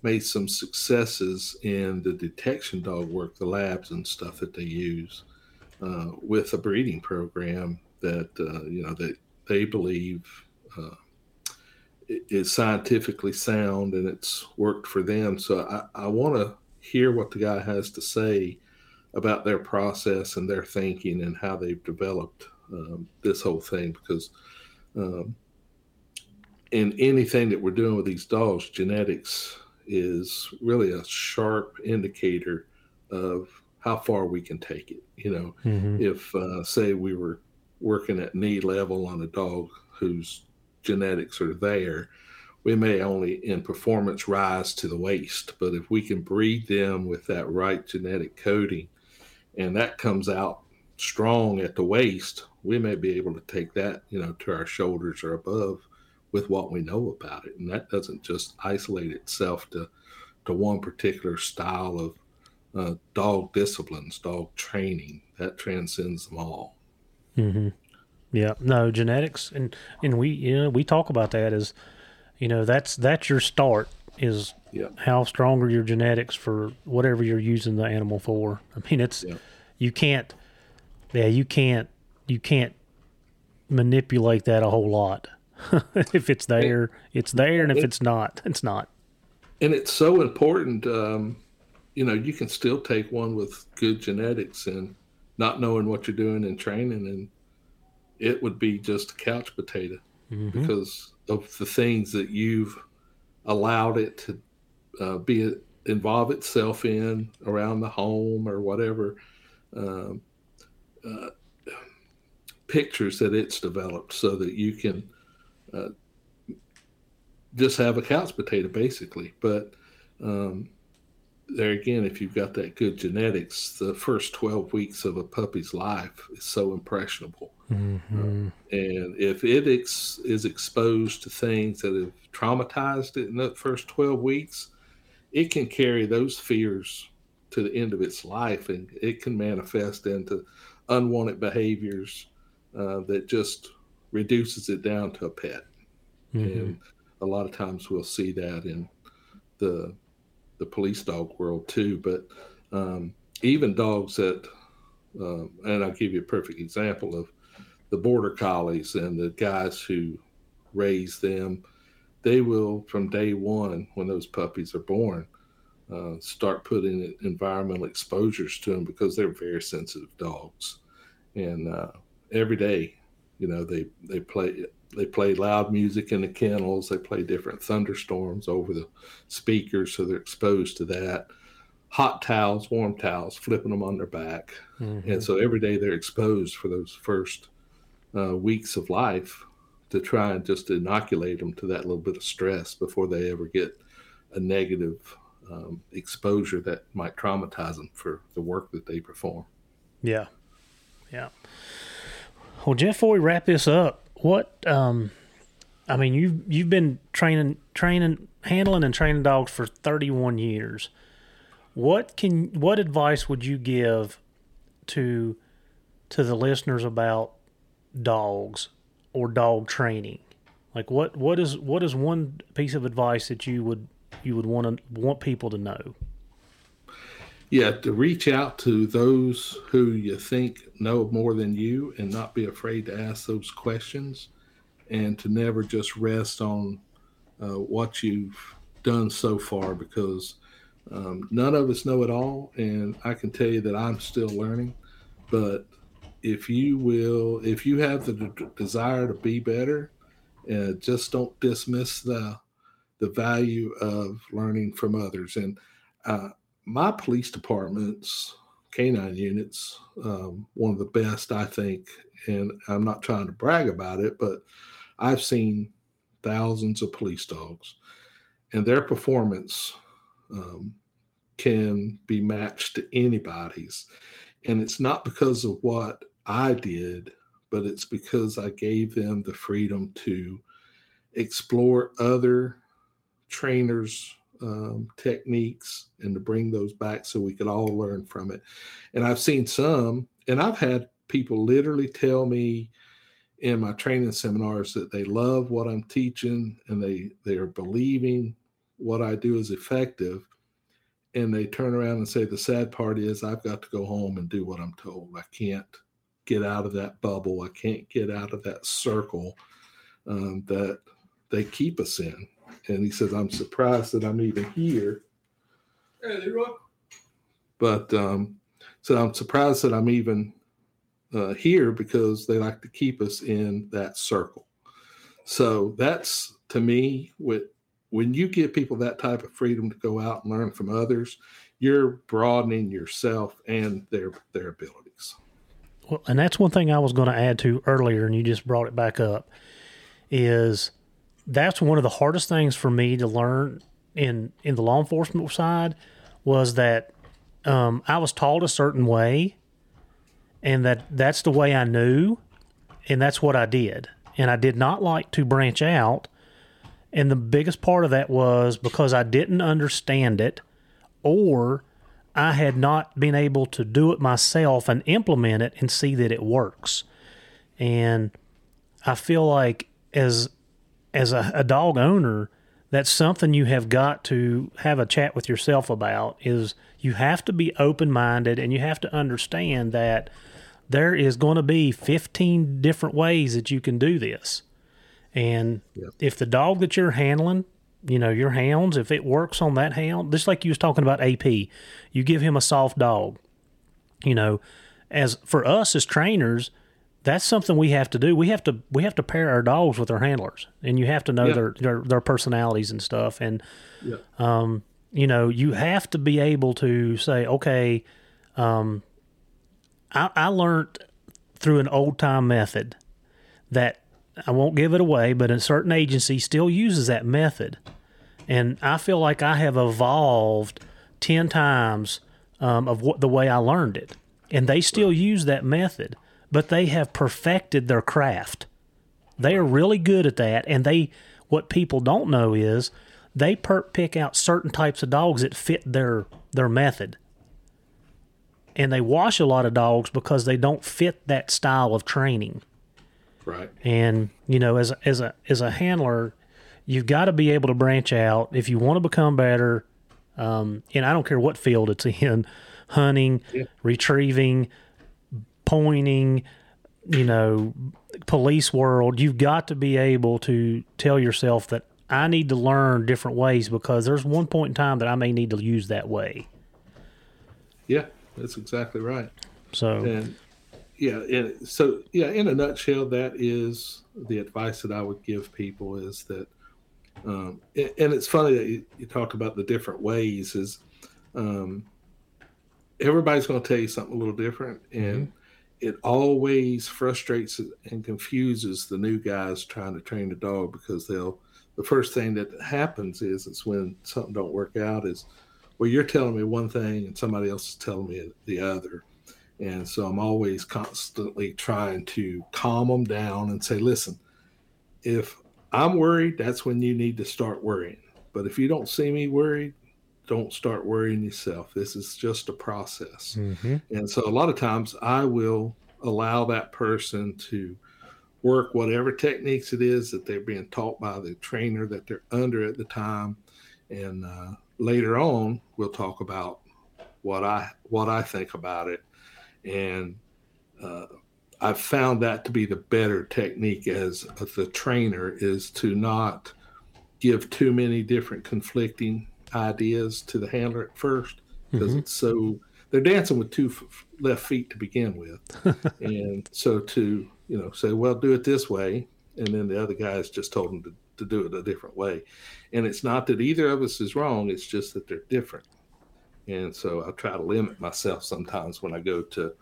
made some successes in the detection dog work, the labs and stuff that they use uh, with a breeding program that uh, you know that they believe uh, is scientifically sound and it's worked for them. So I, I want to hear what the guy has to say about their process and their thinking and how they've developed um, this whole thing because um, in anything that we're doing with these dogs, genetics is really a sharp indicator of how far we can take it. You know, mm-hmm. if uh, say we were working at knee level on a dog whose genetics are there, we may only in performance rise to the waist. But if we can breed them with that right genetic coding and that comes out strong at the waist, we may be able to take that, you know, to our shoulders or above with what we know about it. And that doesn't just isolate itself to, to one particular style of uh, dog disciplines, dog training. That transcends them all. Mm-hmm. Yeah, no genetics, and and we you know we talk about that as you know that's that's your start is yeah. how strong are your genetics for whatever you're using the animal for. I mean, it's Yeah. you can't, yeah, you can't you can't manipulate that a whole lot. if it's there, it's there, and if it's not, it's not. and it's so important um, you know you can still take one with good genetics and not knowing what you're doing in training and it would be just a couch potato because of the things that you've allowed it to uh, be involve itself in around the home or whatever um, uh, pictures that it's developed so that you can uh, just have a couch potato basically. But um, there again if you've got that good genetics the first 12 weeks of a puppy's life is so impressionable Mm-hmm. and if it ex- is exposed to things that have traumatized it in the first 12 weeks it can carry those fears to the end of its life and it can manifest into unwanted behaviors uh, that just reduces it down to a pet Mm-hmm. and a lot of times we'll see that in the the police dog world too but um, even dogs that um, and i'll give you a perfect example of the border collies and the guys who raise them they will from day one when those puppies are born uh, start putting environmental exposures to them because they're very sensitive dogs. And uh, every day you know they they play they play loud music in the kennels they play different thunderstorms over the speakers so they're exposed to that hot towels warm towels flipping them on their back Mm-hmm. and so every day they're exposed for those first uh, weeks of life to try and just inoculate them to that little bit of stress before they ever get a negative um, exposure that might traumatize them for the work that they perform. Yeah. Yeah. Well, Jeff, before we wrap this up, what um I mean you've you've been training training handling and training dogs for 31 years. What can what advice would you give to to the listeners about dogs or dog training? Like what what is what is one piece of advice that you would you would want to want people to know? Yeah, to reach out to those who you think know more than you and not be afraid to ask those questions and to never just rest on uh, what you've done so far because um, none of us know it all. And I can tell you that I'm still learning. But if you will, if you have the d- desire to be better, uh, just don't dismiss the the value of learning from others. And uh, my police department's canine units, um, one of the best, I think. And I'm not trying to brag about it, but I've seen thousands of police dogs, and their performance um, can be matched to anybody's. And it's not because of what I did, but it's because I gave them the freedom to explore other trainers' um, techniques and to bring those back so we could all learn from it. And I've seen some, and I've had people literally tell me in my training seminars that they love what I'm teaching and they they are believing what I do is effective. And they turn around and say, the sad part is I've got to go home and do what I'm told. I can't get out of that bubble. I can't get out of that circle um, that they keep us in. And he says, I'm surprised that I'm even here. Hey, Leroy. But um, so I'm surprised that I'm even uh, here because they like to keep us in that circle. So that's to me, with when you give people that type of freedom to go out and learn from others, you're broadening yourself and their their abilities. Well, and that's one thing I was going to add to earlier, and you just brought it back up. is that's one of the hardest things for me to learn in in the law enforcement side was that um, I was taught a certain way, and that that's the way I knew, and that's what I did, and I did not like to branch out. And the biggest part of that was because I didn't understand it, or I had not been able to do it myself and implement it and see that it works. And I feel like as as a, a dog owner, that's something you have got to have a chat with yourself about is you have to be open minded and you have to understand that there is going to be 15 different ways that you can do this. And Yep. if the dog that you're handling, you know, your hounds, if it works on that hound, just like you was talking about AP, you give him a soft dog. You know, as for us as trainers, that's something we have to do. We have to we have to pair our dogs with our handlers, and you have to know Yeah. their, their their personalities and stuff. And Yeah. um, you know, you have to be able to say, okay, um, I, I learned through an old time method that I won't give it away, but a certain agency still uses that method. And I feel like I have evolved 10 times um, of what the way I learned it. And they still use that method, but they have perfected their craft. They are really good at that. And they, what people don't know is they per- pick out certain types of dogs that fit their, their method. And they wash a lot of dogs because they don't fit that style of training. Right. And you know, as a, as a as a handler, you've got to be able to branch out if you want to become better. Um, and I don't care what field it's in, hunting, Yeah. retrieving, pointing, you know, police world. You've got to be able to tell yourself that I need to learn different ways because there's one point in time that I may need to use that way. Yeah, that's exactly right. So And yeah, and so yeah, in a nutshell, that is the advice that I would give people is that, um, and, it's funny that you, you talk about the different ways. Is um, everybody's going to tell you something a little different, and it always frustrates and confuses the new guys trying to train a dog because they'll. The first thing that happens is it's when something don't work out is, well, you're telling me one thing and somebody else is telling me the other and so I'm always constantly trying to calm them down and say, listen, if I'm worried, that's when you need to start worrying. But if you don't see me worried, don't start worrying yourself. This is just a process. mhm. And so a lot of times I will allow that person to work whatever techniques it is that they're being taught by the trainer that they're under at the time. And uh, later on, we'll talk about what I what I think about it. And uh, I've found that to be the better technique as the trainer is to not give too many different conflicting ideas to the handler at first because mm-hmm. it's so they're dancing with two f- left feet to begin with. And so to you know say well do it this way and then the other guys just told them to, to do it a different way. And it's not that either of us is wrong it's just that they're different. And so i try to limit myself sometimes when i go to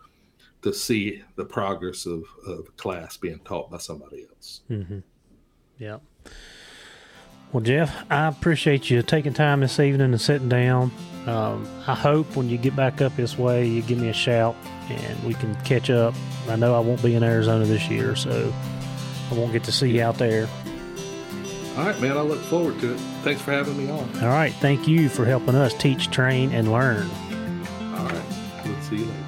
to see the progress of, of a class being taught by somebody else. Mm-hmm. Yeah. Well, Jeff, I appreciate you taking time this evening and sitting down. Um, I hope when you get back up this way, you give me a shout and we can catch up. I know I won't be in Arizona this year, so I won't get to see you out there. all right man i look forward to it thanks for having me on All right. Thank you for helping us teach, train, and learn. all right we'll see you later